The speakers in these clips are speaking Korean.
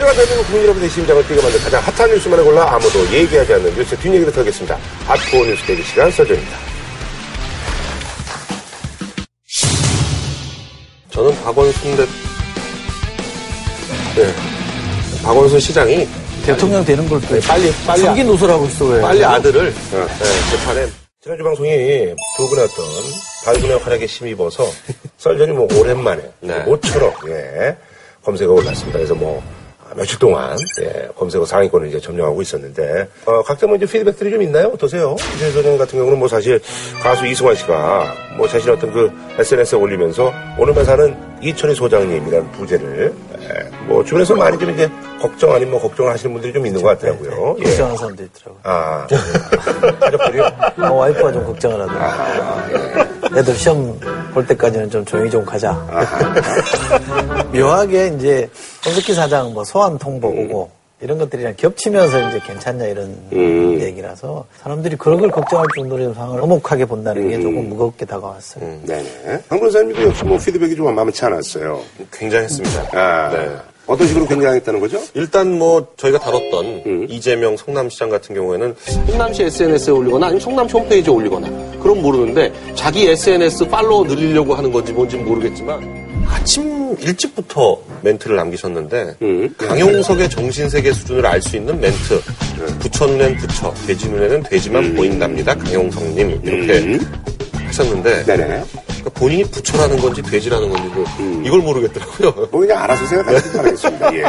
하지만 대한민국 국민 여러분의 심장을 뛰게 만든 가장 핫한 뉴스만을 골라 아무도 얘기하지 않는 뉴스 뒷얘기를 털겠습니다. 핫코어 뉴스 대기 시간 서전입니다. 저는 박원순 대, 네. 박원순 시장이 대통령 되는 걸 또. 빨리, 빨리. 참기 노설하고 있어, 왜. 빨리 아들을 네, 재판에 지난주 방송이 두 분의 어떤 발군의 활약에 힘입어서 썰전이 뭐 오랜만에 모처럼 예, 검색어 올랐습니다. 그래서 뭐 아, 며칠 동안 예, 검색어 상위권을 이제 점령하고 있었는데 어, 각자 뭐 이제 피드백들이 좀 있나요? 어떠세요? 이재 소장 같은 경우는 뭐 사실 가수 이승환 씨가 뭐 자신의 어떤 그 SNS에 올리면서 오늘만 사는 이철희 소장님이라는 부제를 예, 뭐 주변에서 많이 좀 이제 걱정 아닌 뭐 걱정을 하시는 분들이 좀 있는 것 같더라고요. 예. 걱정하는 사람도 있더라고요. 아, 가족들이요? 어, 와이프가 좀 걱정을 하더라고요. 애들 시험 볼 때까지는 좀 조용히 좀 가자. 묘하게 이제 홍석기 사장 뭐 소환 통보 오고 이런 것들이랑 겹치면서 이제 괜찮냐 이런 얘기라서 사람들이 그런 걸 걱정할 정도로 상황을 엄혹하게 본다는 게 조금 무겁게 다가왔어요. 네네. 황 변호사님도 역시 뭐 피드백이 좀 만만치 않았어요. 굉장했습니다. 아, 네. 어떤 식으로 굉장했다는 거죠? 일단 뭐 저희가 다뤘던 이재명 성남시장 같은 경우에는 성남시 SNS에 올리거나 아니면 성남시 홈페이지에 올리거나 그럼 모르는데 자기 SNS 팔로워 늘리려고 하는 건지 뭔지 모르겠지만 아침 일찍부터 멘트를 남기셨는데 강용석의 정신세계 수준을 알 수 있는 멘트. 부처 눈엔 부처 돼지 눈에는 돼지만 보인답니다. 강용석님 이렇게 하셨는데 네네. 그러니까 본인이 부처라는 건지 돼지라는 건지도 이걸 모르겠더라고요. 뭐 그냥 알아서 생각하시기 바라겠습니다. 예.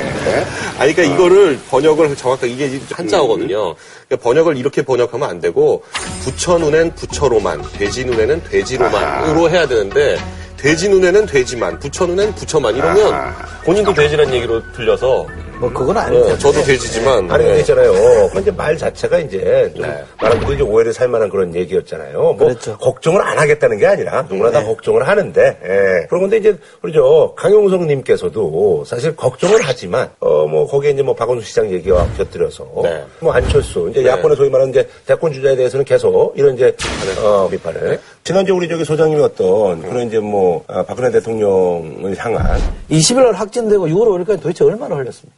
아니, 그러니까 이거를 번역을 정확하게 이게 한자어거든요. 그러니까 번역을 이렇게 번역하면 안 되고 부처 눈엔 부처로만, 돼지 눈에는 돼지로만으로 해야 되는데 돼지 눈에는 돼지만, 부처 눈엔 부처만 이러면 본인도 돼지란 얘기로 들려서 뭐 그건 아니죠. 네, 저도 돼지지만 아니, 근데 네. 있잖아요. 그 이제 말 자체가 이제 좀 많은 분들이 이제 오해를 살 만한 그런 얘기였잖아요. 뭐 그렇죠. 걱정을 안 하겠다는 게 아니라 누구나 다 걱정을 하는데, 예. 그런 건데 이제 우리 저 강용석 님께서도 사실 걱정을 하지만 어 뭐 거기에 이제 뭐 박원순 시장 얘기와 곁들여서 네. 뭐 안철수 이제 네. 야권의 소위 말하는 이제 대권 주자에 대해서는 계속 이런 이제 어 비판을 지난주 우리 저기 소장님이 어떤 그런 이제 뭐 아, 박근혜 대통령을 향한 20일 날 확진되고 6월 5일까지 도대체 얼마나 흘렸습니까?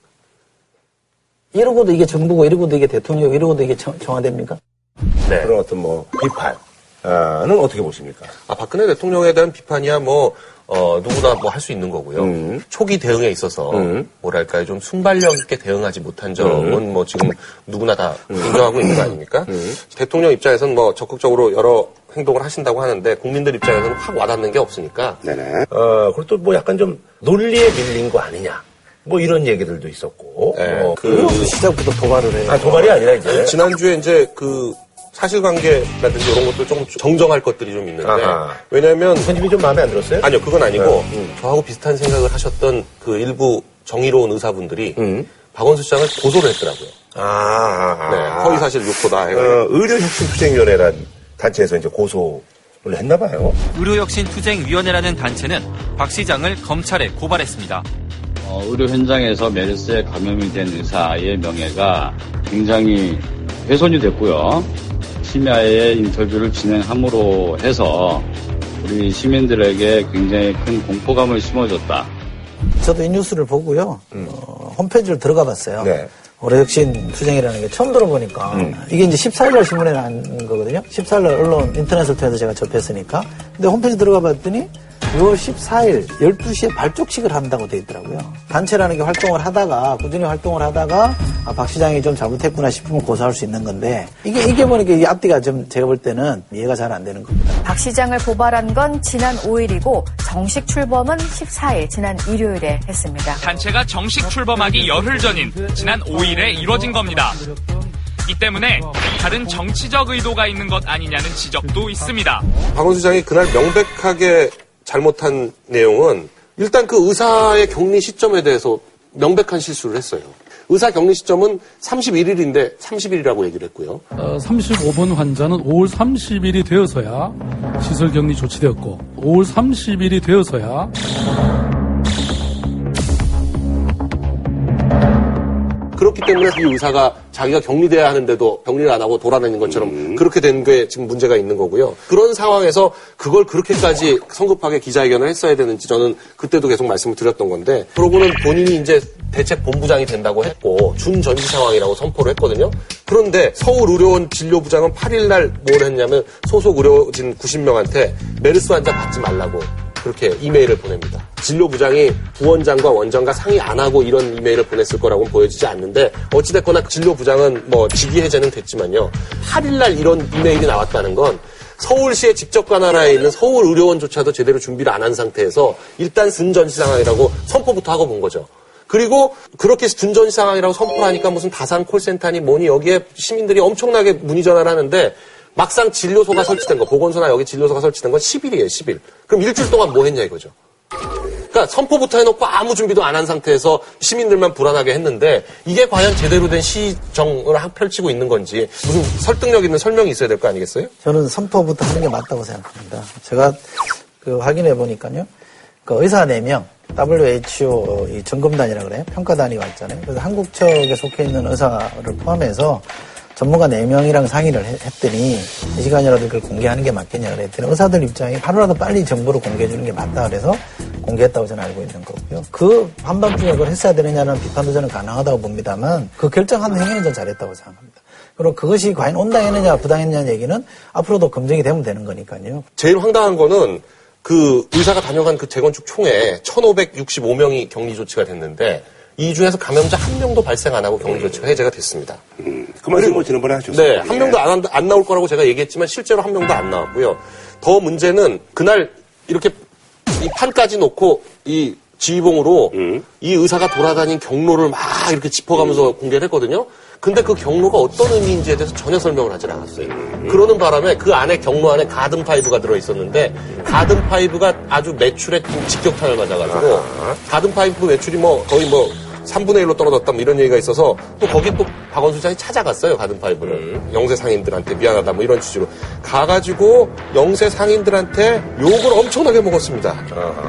이러고도 이게 정부고 이러고도 이게 대통령이고 이러고도 이게 청, 청와대입니까? 네. 그런 어떤 뭐 비판은 어떻게 보십니까? 아, 박근혜 대통령에 대한 비판이야 뭐, 어, 누구나 뭐 할 수 있는 거고요. 음. 초기 대응에 있어서, 음. 뭐랄까요, 좀 순발력 있게 대응하지 못한 점은 뭐 지금 누구나 다 인정하고 있는 거 아닙니까? 대통령 입장에서는 뭐 적극적으로 여러 행동을 하신다고 하는데 국민들 입장에서는 확 와닿는 게 없으니까. 네네. 어, 그리고 또 뭐 약간 좀 논리에 밀린 거 아니냐. 뭐 이런 얘기들도 있었고. 네, 어, 그- 그 시작부터 도발을 해요. 아, 도발이 아니라 이제. 지난주에 이제 그 사실관계라든지 이런 것도 조금 정정할 것들이 좀 있는데. 아하. 왜냐면 편집이 좀 마음에 안 들었어요? 아니요, 그건 아니고 네, 음. 저하고 비슷한 생각을 하셨던 그 일부 정의로운 의사분들이 음. 박원순 시장을 고소를 했더라고요. 아, 아, 네, 아. 허위 사실 유포다 어. 의료혁신투쟁위원회란 단체에서 이제 고소를 했나 봐요. 의료혁신투쟁위원회라는 단체는 박 시장을 검찰에 고발했습니다. 어, 의료 현장에서 메르스에 감염이 된 의사의 명예가 굉장히 훼손이 됐고요. 심야에 인터뷰를 진행함으로 해서 우리 시민들에게 굉장히 큰 공포감을 심어줬다. 저도 이 뉴스를 보고요. 어, 홈페이지를 들어가 봤어요. 음. 네. 올해혁신 투쟁이라는 게 처음 들어보니까 음. 이게 이제 14일날 신문에 난 거거든요. 14일날 언론 인터넷을 통해서 제가 접했으니까. 근데 홈페이지 들어가 봤더니 6월 14일 12시에 발족식을 한다고 돼 있더라고요. 단체라는 게 활동을 하다가 꾸준히 활동을 하다가 아, 박 시장이 좀 잘못했구나 싶으면 고소할 수 있는 건데 이게 이게 보니까 이 앞뒤가 좀 제가 볼 때는 이해가 잘 안 되는 겁니다. 박 시장을 고발한 건 지난 5일이고 정식 출범은 14일 지난 일요일에 했습니다. 단체가 정식 출범하기 열흘 전인 지난 5일에 이뤄진 겁니다. 이 때문에 다른 정치적 의도가 있는 것 아니냐는 지적도 있습니다. 박원순 시장이 그날 명백하게 잘못한 내용은 일단 그 의사의 격리 시점에 대해서 명백한 실수를 했어요. 의사 격리 시점은 31일인데 30일이라고 얘기를 했고요. 어, 35번 환자는 5월 30일이 되어서야 시설 격리 조치되었고 5월 30일이 되어서야 그렇기 때문에 이 의사가 자기가 격리돼야 하는데도 격리를 안 하고 돌아다니는 것처럼 음. 그렇게 된 게 지금 문제가 있는 거고요. 그런 상황에서 그걸 그렇게까지 성급하게 기자회견을 했어야 되는지 저는 그때도 계속 말씀을 드렸던 건데 그러고는 본인이 이제 대책 본부장이 된다고 했고 준전시 상황이라고 선포를 했거든요. 그런데 서울의료원 진료부장은 8일 날 뭘 했냐면 소속 의료진 90명한테 메르스 환자 받지 말라고 그렇게 이메일을 보냅니다. 진료부장이 부원장과 원장과 상의 안 하고 이런 이메일을 보냈을 거라고는 보여지지 않는데 어찌됐거나 진료부장은 뭐 직위 해제는 됐지만요. 8일날 이런 이메일이 나왔다는 건 서울시의 직접 관할하에 있는 서울의료원조차도 제대로 준비를 안 한 상태에서 일단 순전시 상황이라고 선포부터 하고 본 거죠. 그리고 그렇게 준전시 상황이라고 선포를 하니까 무슨 다산 콜센터니 뭐니 여기에 시민들이 엄청나게 문의 전화를 하는데 막상 진료소가 설치된 거, 보건소나 여기 진료소가 설치된 건 10일이에요, 10일. 그럼 일주일 동안 뭐 했냐 이거죠. 그러니까 선포부터 해놓고 아무 준비도 안 한 상태에서 시민들만 불안하게 했는데 이게 과연 제대로 된 시정을 펼치고 있는 건지 무슨 설득력 있는 설명이 있어야 될 거 아니겠어요? 저는 선포부터 하는 게 맞다고 생각합니다. 제가 그 확인해 보니까요. 그 의사 4명, WHO 이 점검단이라 그래요. 평가단이 왔잖아요. 그래서 한국 측에 속해 있는 의사를 포함해서 전문가 4명이랑 상의를 했더니 이 시간이라도 그걸 공개하는 게 맞겠냐 그랬더니 의사들 입장이 하루라도 빨리 정보를 공개해 주는 게 맞다 그래서 공개했다고 저는 알고 있는 거고요. 그 한밤중에 그걸 했어야 되느냐는 비판도 저는 가능하다고 봅니다만 그 결정하는 행위는 저는 잘했다고 생각합니다. 그리고 그것이 과연 온당했느냐 부당했느냐 얘기는 앞으로도 검증이 되면 되는 거니까요. 제일 황당한 거는 그 의사가 다녀간 그 재건축 총회 1,565명이 격리 조치가 됐는데 이 중에서 감염자 한 명도 발생 안 하고 격리 조치가 해제가 됐습니다. 음, 그 말씀을 지난번에 하셨어요. 네, 한 명도 안, 안 나올 거라고 제가 얘기했지만 실제로 한 명도 안 나왔고요. 더 문제는 그날 이렇게 이 판까지 놓고 이 지휘봉으로 음. 이 의사가 돌아다닌 경로를 막 이렇게 짚어가면서 음. 공개를 했거든요. 근데 그 경로가 어떤 의미인지에 대해서 전혀 설명을 하지 않았어요. 그러는 바람에 그 안에 경로 안에 가든 파이브가 들어 있었는데 가든 파이브가 아주 매출에 직격탄을 맞아가지고 가든 파이브 매출이 뭐 거의 뭐 3분의 1로 떨어졌다 뭐 이런 얘기가 있어서 또 거기 또 박원순 시장이 찾아갔어요 가든파이브를 음. 영세 상인들한테 미안하다 뭐 이런 취지로 가가지고 영세 상인들한테 욕을 엄청나게 먹었습니다.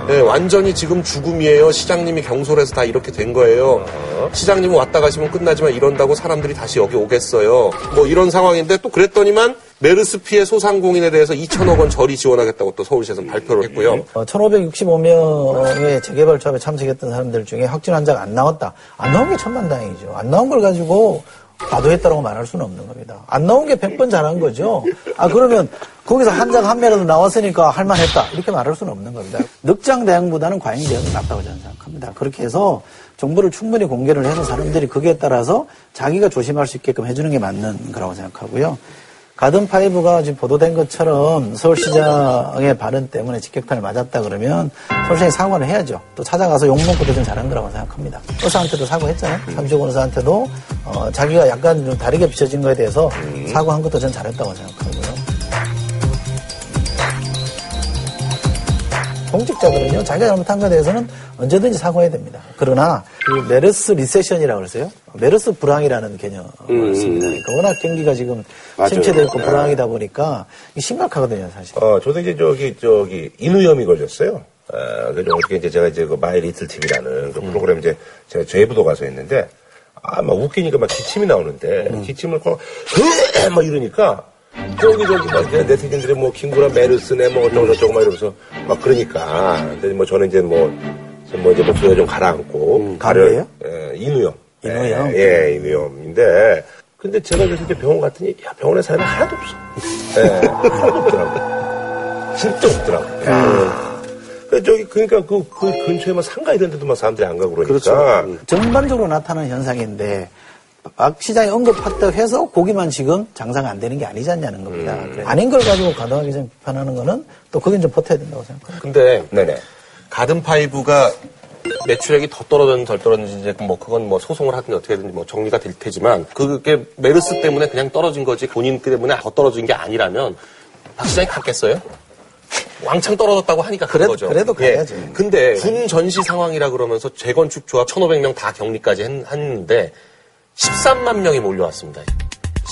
네, 완전히 지금 죽음이에요. 시장님이 경솔해서 다 이렇게 된 거예요. 시장님은 왔다 가시면 끝나지만 이런다고 사람들이 다시 여기 오겠어요. 뭐 이런 상황인데 또 그랬더니만 메르스 피해 소상공인에 대해서 2천억 원 절이 지원하겠다고 또 서울시에서 발표를 했고요. 어, 1,565명의 재개발 조합에 참석했던 사람들 중에 확진 환자가 안 나왔다. 안 나온 게 천만다행이죠. 안 나온 걸 가지고 과도했다고 말할 수는 없는 겁니다. 안 나온 게 100번 잘한 거죠. 아, 그러면 거기서 한자가 한 명이라도 나왔으니까 할만했다. 이렇게 말할 수는 없는 겁니다. 늑장 대응보다는 과잉 대응이 낫다고 저는 생각합니다. 그렇게 해서 정보를 충분히 공개를 해서 사람들이 거기에 따라서 자기가 조심할 수 있게끔 해주는 게 맞는 거라고 생각하고요. 가든파이브가 지금 보도된 것처럼 서울시장의 발언 때문에 직격탄을 맞았다 그러면 서울시장이 사과를 해야죠. 또 찾아가서 욕먹고 도전 잘한 거라고 생각합니다. 의사한테도 사과했잖아요. 삼주원 의사한테도 어, 자기가 약간 좀 다르게 비춰진 거에 대해서 사과한 것도 전 잘했다고 생각하고요. 공직자들은요, 자기가 잘못한 것에 대해서는 언제든지 사과해야 됩니다. 그러나, 그 메르스 recession이라고 그러세요? 메르스 불황이라는 개념을 음. 씁니다. 그러니까 워낙 경기가 지금 침체되어 있고 불황이다 보니까 심각하거든요, 사실. 어, 저도 이제 저기, 저기, 인후염이 걸렸어요. 아, 그래서 어떻게 이제 제가 이제 그 마이 리틀 TV라는 그 음. 프로그램 이제 제가 제부도 가서 했는데, 아, 막 웃기니까 막 기침이 나오는데, 음. 기침을 막, 막 이러니까, 저기 저기 막 네티즌들이 뭐 킹구라 메르스네 뭐 어쩌고 저쩌고 막 이러면서 막 그러니까. 근데 뭐 저는 이제 뭐뭐 뭐 이제 목소리가 좀 가라앉고. 음, 가려요? 예, 인후염. 인후염? 예, 예, 인후염인데. 근데 제가 그래서 이제 병원 갔더니 야 병원에 사람이 하나도 없어. 예, 하나도 없더라고. 진짜 없더라고. 야. 그 저기 그러니까 그, 그 근처에 막 상가 이런 데도 막 사람들이 안 가고 그러니까. 그렇죠. 전반적으로 나타나는 현상인데 박 시장이 언급했다고 해서 고기만 지금 장사가 안 되는 게 아니지 않냐는 겁니다. 음. 아닌 걸 가지고 과도하게 좀 비판하는 거는 또 그건 좀 버텨야 된다고 생각합니다. 근데 네네. 가든파이브가 매출액이 더 떨어졌는지 덜 떨어졌는지 이제 뭐 그건 뭐 소송을 하든지 어떻게든지 뭐 정리가 될 테지만 그게 메르스 때문에 그냥 떨어진 거지 본인 때문에 더 떨어진 게 아니라면 박 시장이 갔겠어요? 왕창 떨어졌다고 하니까 그런 거죠. 그래도 예. 가야죠. 예. 근데 군 전시 상황이라 그러면서 재건축 조합 1,500명 다 격리까지 했는데 13만 명이 몰려왔습니다.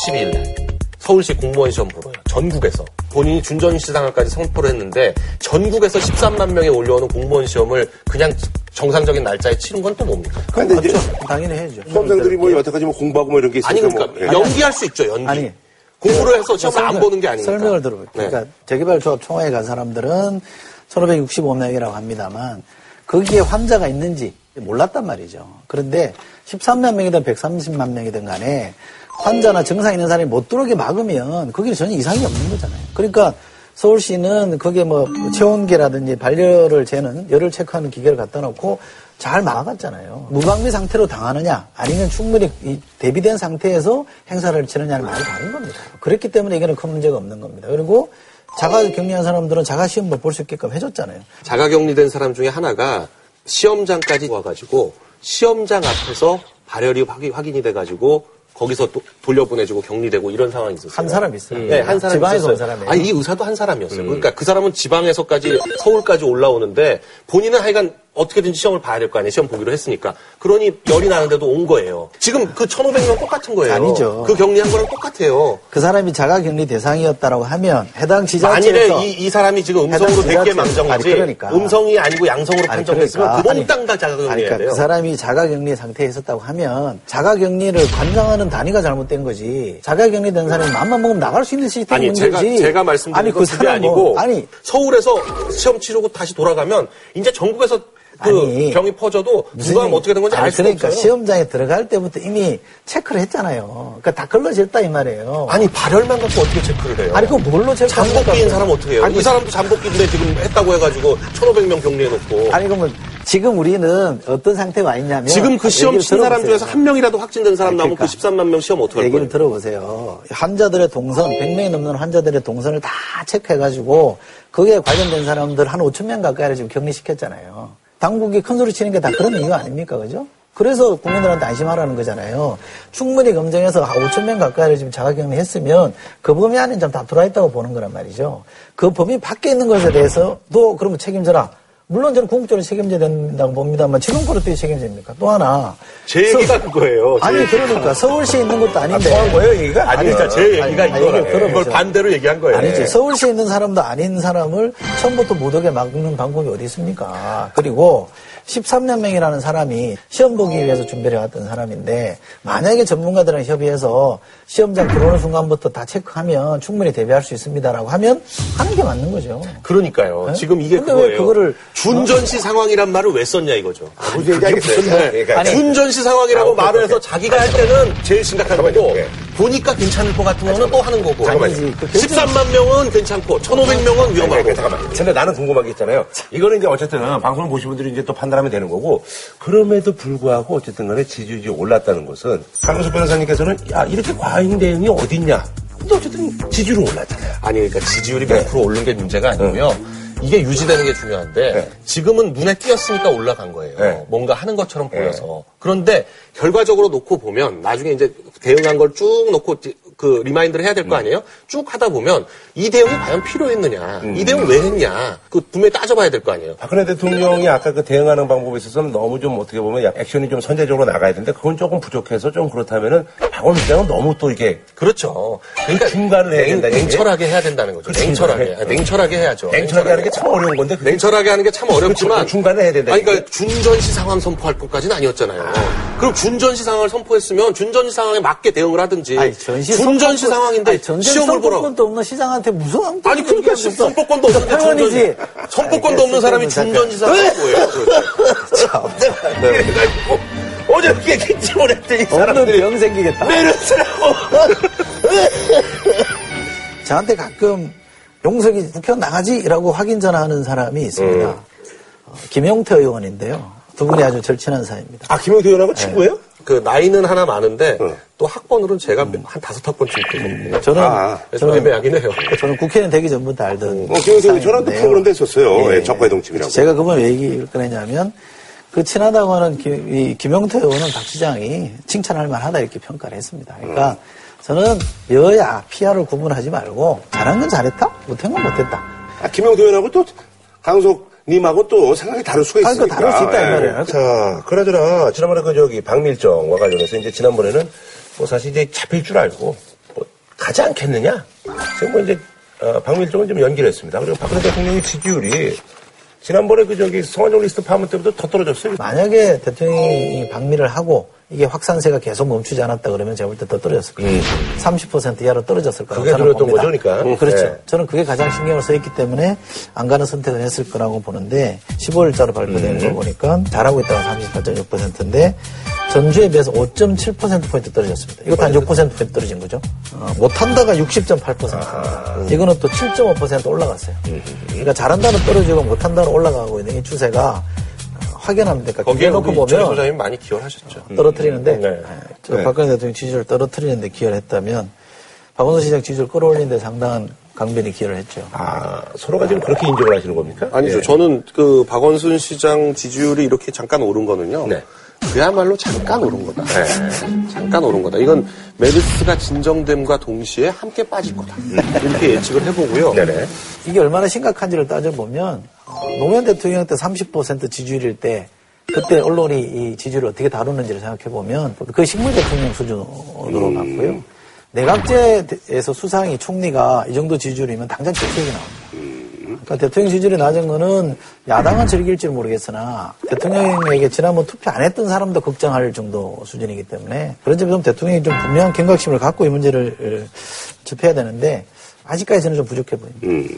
12일 날. 서울시 공무원 시험 보러요. 전국에서. 본인이 준전시상을까지 선포를 했는데 전국에서 13만 명이 올려오는 공무원 시험을 그냥 정상적인 날짜에 치는 건 또 뭡니까? 근데 이제 당연히 해야죠. 수험생들이 뭐 여태까지 뭐 공부하고 뭐 이런 게 있으니까 아니 그러니까 뭐, 예. 연기할 수 있죠 연기. 아니. 공부를 해서 시험을 안 설명- 보는 게 아니니까. 설명을 들어볼게요. 네. 그러니까 재개발조합 총회에 간 사람들은 1565명이라고 합니다만 거기에 환자가 있는지 몰랐단 말이죠. 그런데 13만 명이든 130만 명이든 간에 환자나 증상 있는 사람이 못 들어오게 막으면 거기는 전혀 이상이 없는 거잖아요. 그러니까 서울시는 거기에 뭐 체온계라든지 발열을 재는 열을 체크하는 기계를 갖다 놓고 잘 막았잖아요. 무방비 상태로 당하느냐 아니면 충분히 이 대비된 상태에서 행사를 치느냐는 많이 다른 겁니다. 그렇기 때문에 이거는 큰 문제가 없는 겁니다. 그리고 자가 격리한 사람들은 자가 시험을 볼 수 있게끔 해줬잖아요. 자가격리된 사람 중에 하나가 시험장까지 와가지고 시험장 앞에서 발열이 확인, 확인이 돼가지고 거기서 또 돌려보내주고 격리되고 이런 상황이 있었어요. 한 사람 있어요. 네, 한 사람 지방에서 온 있었어요. 사람이에요. 아니 이 의사도 한 사람이었어요. 그러니까 그 사람은 지방에서까지 서울까지 올라오는데 본인은 하여간 어떻게든지 시험을 봐야 될 거 아니에요. 시험 보기로 했으니까. 그러니 열이 나는데도 온 거예요. 지금 그 1,500명 똑같은 거예요. 아니죠. 그 격리한 거랑 똑같아요. 그 사람이 자가 격리 대상이었다라고 하면 해당 만일에 지자체에서 이, 이 사람이 지금 음성으로 지자체- 100개 망정이지 아니, 그러니까. 음성이 아니고 양성으로 아니, 판정됐으면 그러니까. 그 아니, 몽땅 다 아니, 자가격리해야 그러니까 돼요. 그 사람이 자가격리 상태에 있었다고 하면 자가격리를 관장하는 단위가 잘못된 거지. 자가격리된 사람이 맘만 먹으면 나갈 수 있는 시스템이 아니 제가 거지. 제가 말씀드린 아니, 건그 사람은 아니고 아니 서울에서 시험 치르고 다시 돌아가면 이제 전국에서 그 병이 퍼져도 누가 뭐 어떻게 된 건지 알 수가 그러니까 없어요. 시험장에 들어갈 때부터 이미 체크를 했잖아요. 그러니까 다 걸러졌다 이 말이에요. 아니 발열만 갖고 어떻게 체크를 해요? 아니, 그거 뭘로 체크합니까? 잠복기인 사람 어떻게 해요? 아니, 이 사람도 잠복기인데 지금 했다고 해가지고 1,500명 격리해놓고 아니 그러면 지금 우리는 어떤 상태가 와 있냐면 지금 그 시험 얘기를 친 사람. 중에서 한 명이라도 확진된 사람 나오면 그 그러니까 13만 명 시험 어떻게 할 얘기를 거예요? 들어보세요. 환자들의 동선, 100명이 넘는 환자들의 동선을 다 체크해가지고 거기에 관련된 사람들 한 5천 명 가까이를 지금 격리시켰잖아요. 당국이 큰 소리 치는 게 다 그런 이유 아닙니까? 그죠? 그래서 국민들한테 안심하라는 거잖아요. 충분히 검증해서 5천 명 가까이를 지금 자가격리 했으면 그 범위 안에 좀 다 들어와 있다고 보는 거란 말이죠. 그 범위 밖에 있는 것에 대해서도 그러면 책임져라. 물론 저는 궁극적으로 책임져야 된다고 봅니다만 지금 그릇 어떻게 책임집니까? 또 하나. 제 얘기가 그거예요. 제 아니 얘기가. 그러니까 서울시에 있는 것도 아닌데. 통한 거예요, 얘기가? 아니, 그러니까 제 얘기가 아니, 이거라네. 얘기를. 이걸 반대로 얘기한 거예요. 아니지. 서울시에 있는 사람도 아닌 사람을 처음부터 못 오게 막는 방법이 어디 있습니까? 그리고 13년 명이라는 사람이 시험 보기 위해서 준비를 해왔던 사람인데 만약에 전문가들이랑 협의해서 시험장 들어오는 순간부터 다 체크하면 충분히 대비할 수 있습니다라고 하면 하는 게 맞는 거죠. 그러니까요. 네? 지금 이게 근데 왜 그거예요. 그거를- 준전시 상황이란 말을 왜 썼냐 이거죠. 무슨 얘기 하겠어요? 네. 그러니까 아니, 준전시 상황이라고 아, 오케이, 말을 해서 오케이. 자기가 할 때는 제일 심각한. 거고 예. 보니까 괜찮을 것 같은 거는 또 하는 거고. 잠깐만요. 아니지. 그 결정- 13만 명은 괜찮고 1,500명은 위험하고. 아니, 잠깐만. 근데 나는 궁금한 게 있잖아요. 이거는 이제 어쨌든 방송을 보신 분들이 이제 또 판단하면 되는 거고, 그럼에도 불구하고 어쨌든 간에 지지율이 올랐다는 것은, 강효수 변호사님께서는, 야, 이렇게 과잉 대응이 어딨냐. 근데 어쨌든 지지율은 올랐잖아요. 아니 그러니까 지지율이 네. 100% 오른 게 문제가 아니고요. 이게 유지되는 게 중요한데 네. 지금은 눈에 띄었으니까 올라간 거예요. 네. 뭔가 하는 것처럼 보여서. 그런데 결과적으로 놓고 보면 나중에 이제 대응한 걸 쭉 놓고 그 remind를 해야 될 음. 거 아니에요? 쭉 하다 보면 이 대응이 과연 필요했느냐, 음. 이 대응 왜 했냐, 그 분명히 따져봐야 될 거 아니에요. 박근혜 대통령이 아까 그 대응하는 방법에 있어서는 너무 좀 어떻게 보면 약- 액션이 좀 선제적으로 나가야 되는데 그건 조금 부족해서 좀 그렇다면은 박원 시장은 너무 또 이게 그렇죠. 그러니까 중간을 해야 얘기예요? 냉철하게 해야 된다는 거죠. 그렇죠. 냉철하게, 네. 아, 냉철하게 해야죠. 냉철하게 하는 게 참 어려운 건데 그게 냉철하게 하는 게 참 어렵지만. 중간에 해야 된다, 아니, 그러니까 준전시 상황 선포할 것까지는 아니었잖아요. 그럼 준전시 상황을 선포했으면 준전시 상황에 맞게 대응을 하든지 아니, 전시 준 전시 선포권- 상황인데 아니, 전쟁 시험을 보러 선포권도 없는 시장한테 무슨 엉뚱한 아니 그러니까 선포권도 없는데. 준전시 선포권도 없는 사람이 상황이 뭐예요? 참. 그래가지고 어저께 기침을 했더니 사람들이 병 생기겠다. 메르스라고 저한테 가끔 용석이 국회의원 나가지라고 확인 전화하는 사람이 있습니다. 음. 어, 김용태 의원인데요. 두 분이 아주 절친한 사이입니다. 아 김용태 의원하고 친구예요? 그 나이는 하나 많은데 응. 또 학번으로는 제가 한 다섯 학번쯤 되거든요. 저는 아, 그래서 애매하긴 해요. 저는 국회의원 되기 전부터 알던 어, 김용태 의원 저랑도 사이인데요. 프로그램도 했었어요. 예. 예, 적과의 동침이라고. 제가 그분 왜 얘기를 꺼내냐면 그 친하다고 하는 김, 이 김용태 의원은 박 시장이 칭찬할 만하다 이렇게 평가를 했습니다. 그러니까 저는 여야 피아를 구분하지 말고 잘한 건 잘했다, 못한 건 못했다. 아, 김용태 의원하고 또 강석 님하고 또 생각이 다를 수가 그 있으니까. 다를 수 있다, 이 예. 말이에요. 자, 그나저나 지난번에 그 저기 박밀정과 관련해서 이제 지난번에는 뭐 사실 이제 잡힐 줄 알고 뭐 가지 않겠느냐. 지금 뭐 이제 어, 방밀정을 좀 연기를 했습니다. 그리고 박근혜 대통령의 지지율이 지난번에 그 저기 성완종 리스트 파문 때부터 더 떨어졌어요. 만약에 대통령이 방미를 하고 이게 확산세가 계속 멈추지 않았다 그러면 제가 볼 때 더 떨어졌을 거예요. 음. 30% 이하로 떨어졌을 거라고 그게 들었던 거죠, 그러니까. 음, 그렇죠. 네. 저는 그게 가장 신경을 써있기 때문에 안 가는 선택을 했을 거라고 보는데 15일자로 발표되는 음. 걸 보니까 잘하고 있다가 38.6%인데 전주에 비해서 5.7%포인트 떨어졌습니다. 이것도 한 6%포인트 떨어진 거죠. 어, 못한다가 60.8%. 아. 이거는 또 7.5% 올라갔어요. 음. 그러니까 잘한다는 떨어지고 못한다는 올라가고 있는 이 추세가 확연합니다. 그러니까 거기에 놓고 보면 소장님 많이 기여하셨죠. 떨어뜨리는데 네. 네. 박근혜 대통령 지지율 떨어뜨리는데 기여를 했다면 박원순 시장 지지율 끌어올리는데 상당한 강변이 기여를 했죠. 아, 서로가 지금 그렇게 인정을 하시는 겁니까? 아니죠. 네. 저는 그 박원순 시장 지지율이 이렇게 잠깐 오른 거는요. 네. 그야말로 잠깐 오른 거다. 네. 잠깐 오른 거다. 이건 메르스가 진정됨과 동시에 함께 빠질 거다. 이렇게 예측을 해보고요. 네네. 이게 얼마나 심각한지를 따져보면 노무현 대통령 때 30% 지지율일 때 그때 언론이 이 지지율을 어떻게 다루는지를 생각해보면 그 식물 대통령 수준으로 음. 봤고요. 내각제에서 수상이 총리가 이 정도 지지율이면 당장 재택이 나옵니다. 그러니까 대통령 지지율이 낮은 거는 야당은 즐길지 모르겠으나 대통령에게 지난번 투표 안 했던 사람도 걱정할 정도 수준이기 때문에 그런 점에서 대통령이 좀 분명한 경각심을 갖고 이 문제를 접해야 되는데 아직까지 저는 좀 부족해 보입니다. 음.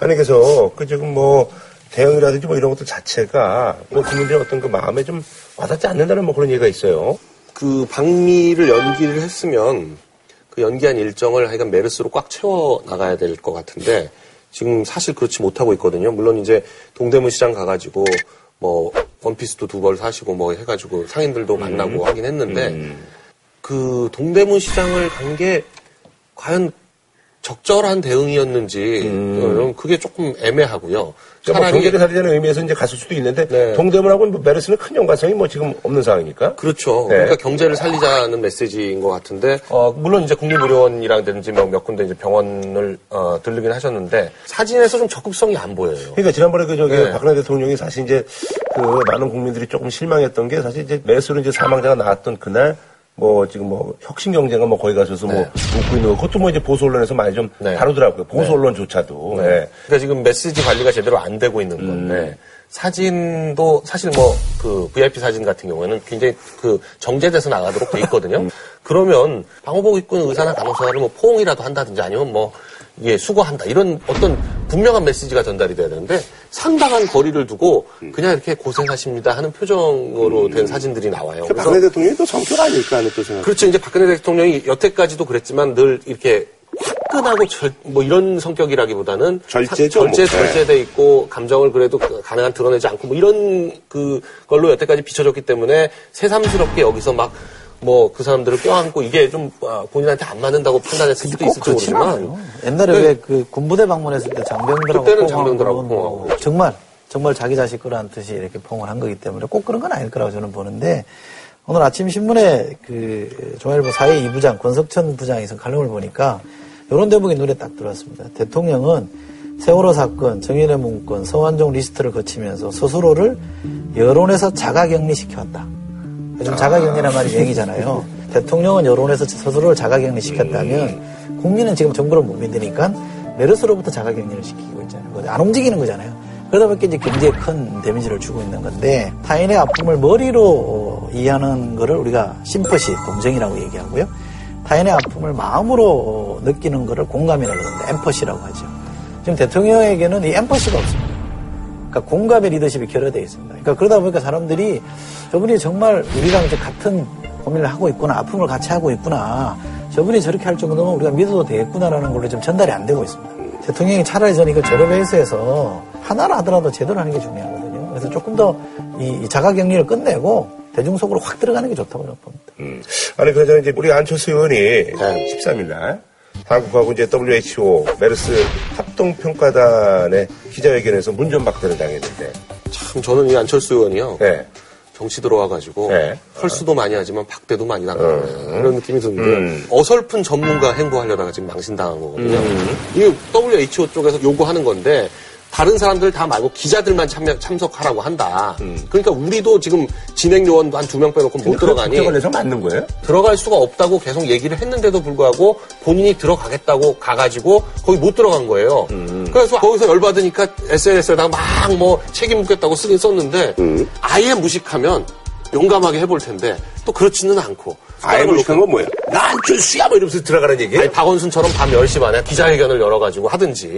아니 그래서 그 지금 뭐 대응이라든지 뭐 이런 것들 자체가 뭐 국민들의 어떤 그 마음에 좀 와닿지 않는다는 뭐 그런 얘기가 있어요. 그 방미를 연기를 했으면 그 연기한 일정을 하여간 메르스로 꽉 채워 나가야 될 것 같은데 지금 사실 그렇지 못하고 있거든요. 물론 이제 동대문 시장 가가지고 뭐 원피스도 두 벌 사시고 뭐 해가지고 상인들도 만나고 음. 하긴 했는데 음. 그 동대문 시장을 간 게 과연 적절한 대응이었는지 음. 그게 조금 애매하고요. 그러니까 뭐 경제를 살리자는 의미에서 이제 갔을 수도 있는데 네. 동대문하고 뭐 메르스는 큰 연관성이 뭐 지금 없는 상황이니까. 그렇죠. 네. 그러니까 경제를 살리자는 메시지인 것 같은데 어, 물론 이제 국립의료원이라든지 뭐몇 군데 이제 병원을 어, 들르긴 하셨는데 사진에서 좀 적극성이 안 보여요. 그러니까 지난번에 그 저기 네. 박근혜 대통령이 사실 이제 그 많은 국민들이 조금 실망했던 게 사실 이제 메르스로 이제 사망자가 나왔던 그날 뭐 지금 뭐 혁신 경제가 뭐 거기 가셔서 뭐 네. 웃고 있는 거 그것도 뭐 이제 보수 언론에서 많이 좀 네. 다루더라고요. 보수 네. 언론조차도. 네. 네. 그러니까 지금 메시지 관리가 제대로 안 되고 있는 건데 음. 사진도 사실 뭐 그 VIP 사진 같은 경우에는 굉장히 그 정제돼서 나가도록 돼 있거든요. 음. 그러면 방호복 입고 있는 의사나 간호사를 뭐 포옹이라도 한다든지 아니면 뭐 예, 수고한다. 이런 어떤 분명한 메시지가 전달이 돼야 되는데 상당한 거리를 두고 그냥 이렇게 고생하십니다 하는 표정으로 된 사진들이 나와요. 그 박근혜 대통령이 또 성격 아닐까 하는 또 생각. 그렇죠. 이제 박근혜 대통령이 여태까지도 그랬지만 늘 이렇게 화끈하고 절, 뭐 이런 성격이라기보다는 절제죠. 절제, 뭐. 절제돼 있고 감정을 그래도 가능한 드러내지 않고 뭐 이런 그 걸로 여태까지 비춰졌기 때문에 새삼스럽게 여기서 막 뭐 그 사람들을 껴안고 이게 좀 아, 본인한테 안 맞는다고 판단했을 수도 있을지 모르지만 옛날에 네. 왜그 군부대 방문했을 때 장병들하고 그때는 장병들하고 뭐 정말 정말 자기 자식 거라는 뜻이 이렇게 포옹을 한 거기 때문에 꼭 그런 건 아닐 거라고 저는 보는데 오늘 아침 신문에 그 조선일보 사회 2부장 권석천 부장에서 칼럼을 보니까 이런 대목이 눈에 딱 들어왔습니다. 대통령은 세월호 사건, 정인의 문건, 서완종 리스트를 거치면서 스스로를 여론에서 자가격리시켜왔다. 요즘 자가격리란 말이 얘기잖아요. 대통령은 여론에서 스스로를 자가격리 시켰다면 국민은 지금 정부를 못 믿으니까 메르스로부터 자가격리를 시키고 있잖아요. 안 움직이는 거잖아요. 그러다 보니까 이제 경제에 큰 데미지를 주고 있는 건데 타인의 아픔을 머리로 이해하는 거를 우리가 심퍼시, 동정이라고 얘기하고요. 타인의 아픔을 마음으로 느끼는 거를 공감이라고 하는데 엠퍼시라고 하죠. 지금 대통령에게는 이 엠퍼시가 없습니다. 그러니까 공감의 리더십이 결여되어 있습니다. 그러니까 그러다 보니까 사람들이 저분이 정말 우리랑 이제 같은 고민을 하고 있구나, 아픔을 같이 하고 있구나. 저분이 저렇게 할 정도면 우리가 믿어도 되겠구나라는 걸로 좀 전달이 안 되고 있습니다. 대통령이 차라리 저는 이거 저러 베이스에서 하나를 하더라도 제대로 하는 게 중요하거든요. 그래서 조금 더 이 자가 격리를 끝내고 대중 속으로 확 들어가는 게 좋다고 저는 봅니다. 음. 아니, 그러자 이제 우리 안철수 의원이 네. 13일 날 한국하고 이제 WHO 메르스 합동평가단의 기자회견에서 문전박대를 당했는데 참 저는 이 안철수 의원이요. 네. 정치 들어와가지고 네. 헐수도 많이 하지만 박대도 많이 나가는 음. 그런 느낌이 드는데 음. 어설픈 전문가 행보하려다가 지금 망신당한 거거든요. 음. 이 WHO 쪽에서 요구하는 건데 다른 사람들 다 말고 기자들만 참여, 참석하라고 한다. 그러니까 우리도 지금 진행 요원도 한 두 명 빼놓고 못 들어가니 내서 맞는 거예요? 들어갈 수가 없다고 계속 얘기를 했는데도 불구하고 본인이 들어가겠다고 가가지고 거기 못 들어간 거예요. 그래서 거기서 열받으니까 SNS에다가 막 뭐 책임 묻겠다고 쓰긴 썼는데 아예 무식하면 용감하게 해볼 텐데 또 그렇지는 않고 아예 무식한 건 뭐야? 나 안철수야! 뭐 이러면서 들어가는 얘기예요? 아니, 박원순처럼 밤 10시 반에 기자회견을 열어가지고 하든지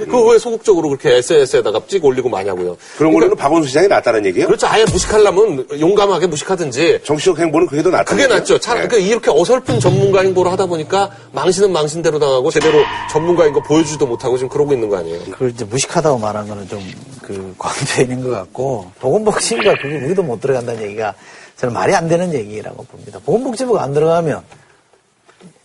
그거 왜 소극적으로 그렇게 SNS에다가 찍어 올리고 마냐고요. 그런 걸로는 박원순 시장이 낫다는 얘기예요? 그렇죠. 아예 무식하려면 용감하게 무식하든지 정치적 행보는 그게 더 낫다. 그게 낫죠. 차라리 그러니까 이렇게 어설픈 전문가 행보를 하다 보니까 망신은 망신대로 당하고 제대로 전문가인 거 보여주지도 못하고 지금 그러고 있는 거 아니에요. 그걸 이제 무식하다고 말한 거는 좀그 있는 것 같고 보건복지부가 그게 우리도 못 들어간다는 얘기가 저는 말이 안 되는 얘기라고 봅니다. 보건복지부가 안 들어가면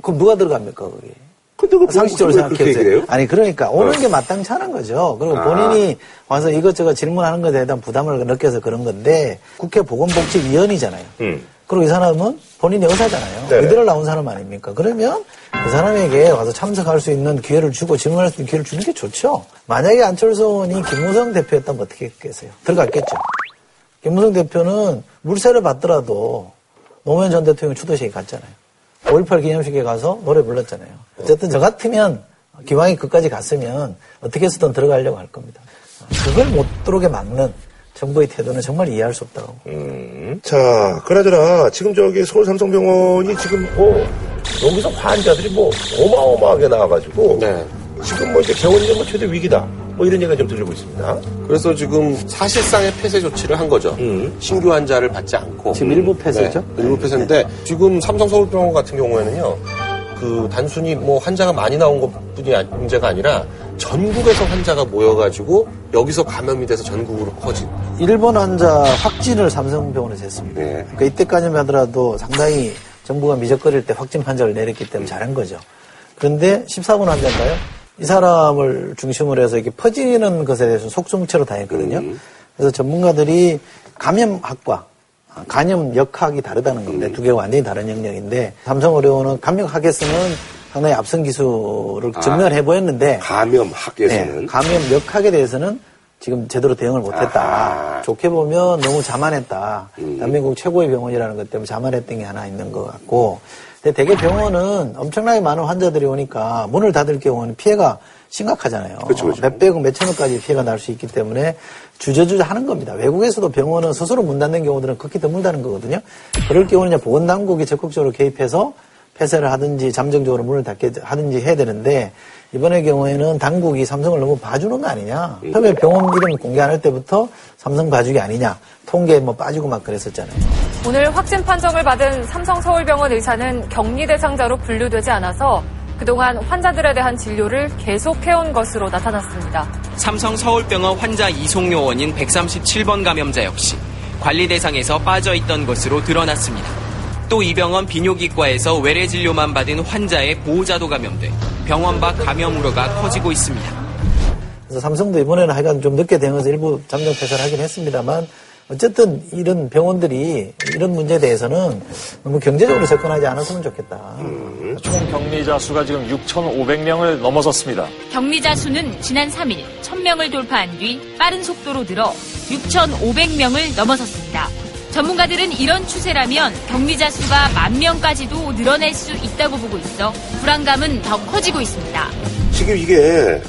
그럼 누가 들어갑니까 거기? 근데 그 상식적으로 생각해보세요. 아니 그러니까 오는 게 마땅치 않은 거죠. 그리고 아. 본인이 와서 이것저것 질문하는 것에 대한 부담을 느껴서 그런 건데 국회 보건복지위원이잖아요. 음. 그리고 이 사람은 본인이 의사잖아요. 네네. 의대를 나온 사람 아닙니까? 그러면 그 사람에게 와서 참석할 수 있는 기회를 주고 질문할 수 있는 기회를 주는 게 좋죠. 만약에 안철수 의원이 김무성 대표였다면 어떻게 했겠어요? 들어갔겠죠. 김무성 대표는 물세를 받더라도 노무현 전 대통령 추도식에 갔잖아요. 5.18 기념식에 가서 노래 불렀잖아요. 어쨌든 저 같으면 기왕이 끝까지 갔으면 어떻게 해서든 들어가려고 할 겁니다. 그걸 못 들어오게 막는 정부의 태도는 정말 이해할 수 없다고. 음. 자, 그나저나 지금 저기 서울 삼성병원이 지금 뭐 여기서 환자들이 뭐 어마어마하게 나와가지고 네. 지금 뭐 이제 개원이 뭐 최대 위기다. 뭐 이런 얘기가 좀 들리고 있습니다. 그래서 지금 사실상의 폐쇄 조치를 한 거죠. 음. 신규 환자를 받지 않고. 지금 일부 폐쇄죠? 네, 일부 폐쇄인데 지금 삼성 서울병원 같은 경우에는요. 그 단순히 뭐 환자가 많이 나온 것뿐이 아- 문제가 아니라 전국에서 환자가 모여가지고 여기서 감염이 돼서 전국으로 퍼진. 일본 환자 확진을 삼성병원에서 했습니다. 네. 그러니까 이때까지만 하더라도 상당히 정부가 미적거릴 때 확진 판정을 내렸기 때문에 잘한 거죠. 그런데 14분 환자인가요? 이 사람을 중심으로 해서 이렇게 퍼지는 것에 대해서 속수무책으로 당했거든요. 그래서 전문가들이 감염학과 간염역학이 다르다는 겁니다. 두 개가 완전히 다른 영역인데 삼성의료원은 감염학에서는 상당히 앞선 기술을 증명해 보였는데 감염학에서는 네, 감염 역학에 대해서는 지금 제대로 대응을 못했다. 아하. 좋게 보면 너무 자만했다. 음. 대한민국 최고의 병원이라는 것 때문에 자만했던 게 하나 있는 것 같고. 근데 대개 병원은 엄청나게 많은 환자들이 오니까 문을 닫을 경우는 피해가 심각하잖아요. 그렇죠, 그렇죠. 몇백억, 몇천억까지 피해가 날 수 있기 때문에 주저주저 하는 겁니다. 외국에서도 병원은 스스로 문 닫는 경우들은 극히 드물다는 거거든요. 그럴 경우는 보건당국이 적극적으로 개입해서 폐쇄를 하든지 잠정적으로 문을 닫게 하든지 해야 되는데 이번의 경우에는 당국이 삼성을 너무 봐주는 거 아니냐. 처음에 병원 이름 공개 안 할 때부터 삼성 봐주기 아니냐. 통계에 뭐 빠지고 막 그랬었잖아요. 오늘 확진 판정을 받은 삼성 서울병원 의사는 격리 대상자로 분류되지 않아서 그동안 환자들에 대한 진료를 계속해온 것으로 나타났습니다. 삼성 서울병원 환자 이송 요원인 137번 감염자 역시 관리 대상에서 빠져 있던 것으로 드러났습니다. 또 이 병원 비뇨기과에서 외래 진료만 받은 환자의 보호자도 감염돼 병원 밖 감염 우려가 커지고 있습니다. 그래서 삼성도 이번에는 하여간 좀 늦게 대응해서 일부 잠정 폐쇄를 하긴 했습니다만 어쨌든 이런 병원들이 이런 문제에 대해서는 너무 경제적으로 접근하지 않았으면 좋겠다. 총 격리자 수가 지금 6,500명을 넘어섰습니다. 격리자 수는 지난 3일 1000명을 돌파한 뒤 빠른 속도로 늘어 6,500명을 넘어섰습니다. 전문가들은 이런 추세라면 격리자 수가 만 명까지도 늘어날 수 있다고 보고 있어 불안감은 더 커지고 있습니다. 지금 이게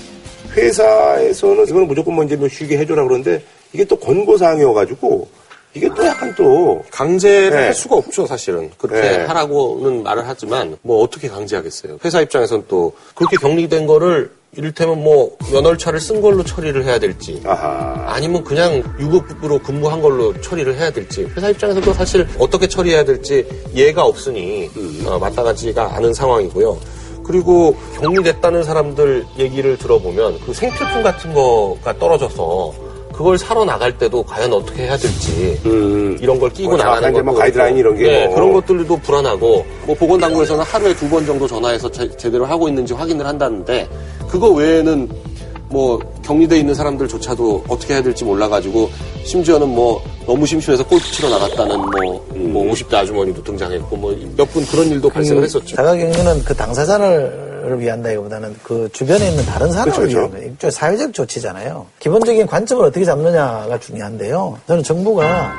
회사에서는 이거는 무조건 뭐 이제 뭐 쉬게 해줘라 그러는데 이게 또 권고사항이어가지고 이게 또 약간 또 강제를 네. 할 수가 없죠, 사실은. 그렇게 네. 하라고는 말을 하지만, 뭐 어떻게 강제하겠어요. 회사 입장에선 또, 그렇게 격리된 거를, 이를테면 뭐, 면허차를 쓴 걸로 처리를 해야 될지, 아하. 아니면 그냥 유급으로 근무한 걸로 처리를 해야 될지, 회사 입장에서도 사실 어떻게 처리해야 될지 예가 없으니, 어, 마땅하지가 않은 상황이고요. 그리고 격리됐다는 사람들 얘기를 들어보면, 그 생필품 같은 거가 떨어져서, 그걸 사러 나갈 때도 과연 어떻게 해야 될지, 음. 이런 걸 끼고 뭐 나가는 뭐 것도 가이드라인 이런 게 네, 뭐. 그런 것들도 불안하고 뭐 보건당국에서는 하루에 두 번 정도 전화해서 제, 제대로 하고 있는지 확인을 한다는데 그거 외에는 뭐 격리돼 있는 사람들조차도 어떻게 해야 될지 몰라가지고 심지어는 뭐 너무 심심해서 골프 치러 나갔다는 뭐, 뭐 50대 아주머니도 등장했고 뭐 몇 분 그런 일도 발생을 했었죠. 자가격리는 그 당사자를 위한다기보다는 그 주변에 있는 다른 사람을 그렇죠, 위한 거예요. 일종의 사회적 조치잖아요. 기본적인 관점을 어떻게 잡느냐가 중요한데요. 저는 정부가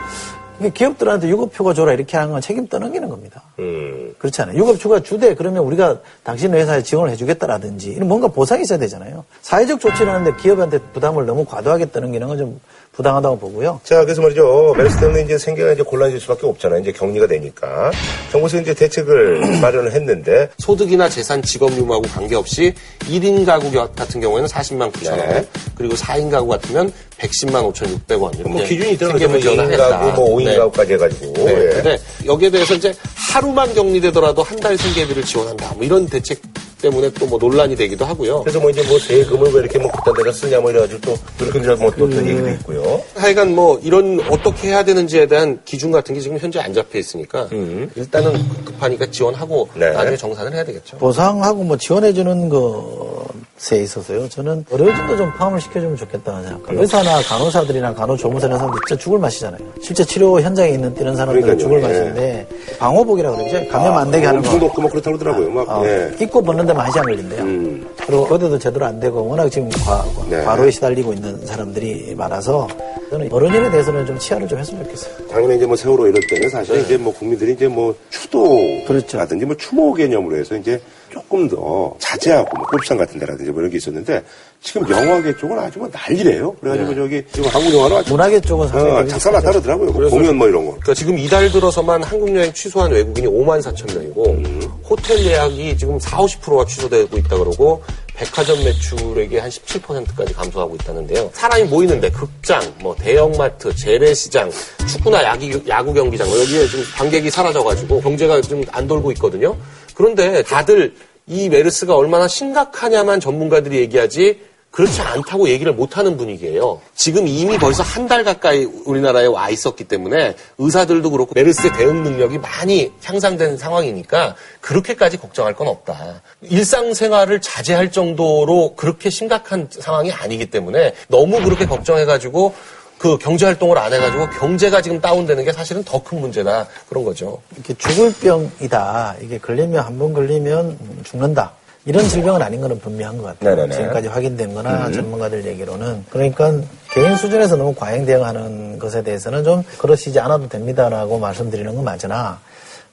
기업들한테 유급휴가 줘라 이렇게 하는 건 책임 떠넘기는 겁니다. 음. 그렇지 않아요. 유급휴가 주되 그러면 우리가 당신 회사에 지원을 해주겠다라든지 이런 뭔가 보상이 있어야 되잖아요. 사회적 조치를 하는데 기업한테 부담을 너무 과도하게 떠넘기는 건 좀 부당하다고 보고요. 자, 그래서 말이죠. 메르스 때문에 이제 생계가 이제 곤란해질 수밖에 없잖아요. 이제 격리가 되니까. 정부에서 이제 대책을 마련을 했는데. 소득이나 재산, 직업 유무하고 관계없이 1인 가구 같은 경우에는 40만 9천 원. 네. 그리고 4인 가구 같으면 110만 5,600원. 이렇게 뭐 기준이 있더라고요. 2인 가구, 뭐 5인 네. 가구까지 해가지고. 네. 네. 근데 여기에 대해서 이제 하루만 격리되더라도 한 달 생계비를 지원한다. 뭐 이런 대책 때문에 또 뭐 논란이 되기도 하고요. 그래서 뭐 이제 뭐 세금을 왜 이렇게 뭐 그딴 데다 쓰냐 뭐 이래가지고 또 그렇게 뭐또 음. 얘기도 있고요. 하여간 뭐 이런 어떻게 해야 되는지에 대한 기준 같은 게 지금 현재 안 잡혀 있으니까 음. 일단은 급하니까 지원하고 네. 나중에 정산을 해야 되겠죠. 보상하고 뭐 지원해주는 것 에 있어서요. 저는 의료진도 좀 포함을 시켜주면 좋겠다는 생각합니다. 의사나 간호사들이나 간호조무사 이런 사람들 진짜 죽을 맛이잖아요. 실제 치료 현장에 있는 이런 사람들은 죽을 예. 맛인데 방호복이라고 그러죠. 감염 안 되게 하는 거. 중독 뭐 그렇다고 그러더라고요. 막, 어, 예. 입고 벗는데 많이 시간 걸린대요. 음. 그리고 어디도 제대로 안 되고 워낙 지금 과, 네. 과로에 시달리고 있는 사람들이 많아서 저는 어른인에 대해서는 좀 치아를 좀 했으면 좋겠어요. 작년에 이제 뭐 세월호 이럴 때는 사실 네. 이제 뭐 국민들이 이제 뭐 추도라든지 그렇죠. 뭐 추모 개념으로 해서 이제 조금 더 자제하고 뭐 급상 같은 데라든지 뭐 이런 게 있었는데 지금 영화계 쪽은 아주 뭐 난리래요. 그래가지고 네. 저기 지금 한국 영화는 아주 문화계 쪽은 사실 어, 작살나 따르더라고요. 뭐 공연 뭐 이런 거. 그러니까 지금 이달 들어서만 한국 여행 취소한 외국인이 5만 4천 명이고 음. 호텔 예약이 지금 4, 50%가 취소되고 있다 그러고 백화점 매출액이 한 17%까지 감소하고 있다는데요. 사람이 모이는데 극장, 뭐 대형마트, 재래시장, 축구나 야기, 야구 경기장 뭐 여기에 지금 관객이 사라져가지고 경제가 좀 안 돌고 있거든요. 그런데 다들 이 메르스가 얼마나 심각하냐만 전문가들이 얘기하지 그렇지 않다고 얘기를 못하는 분위기예요. 지금 이미 벌써 한 달 가까이 우리나라에 와 있었기 때문에 의사들도 그렇고 메르스의 대응 능력이 많이 향상된 상황이니까 그렇게까지 걱정할 건 없다. 일상생활을 자제할 정도로 그렇게 심각한 상황이 아니기 때문에 너무 그렇게 걱정해가지고 그 경제 활동을 안 해가지고 경제가 지금 다운되는 게 사실은 더 큰 문제다 그런 거죠. 이렇게 죽을 병이다. 이게 걸리면 한 번 걸리면 죽는다. 이런 질병은 아닌 거는 분명한 것 같아요. 네네네. 지금까지 확인된 거나 음. 전문가들 얘기로는. 그러니까 개인 수준에서 너무 과잉 대응하는 것에 대해서는 좀 그러시지 않아도 됩니다라고 말씀드리는 건 맞으나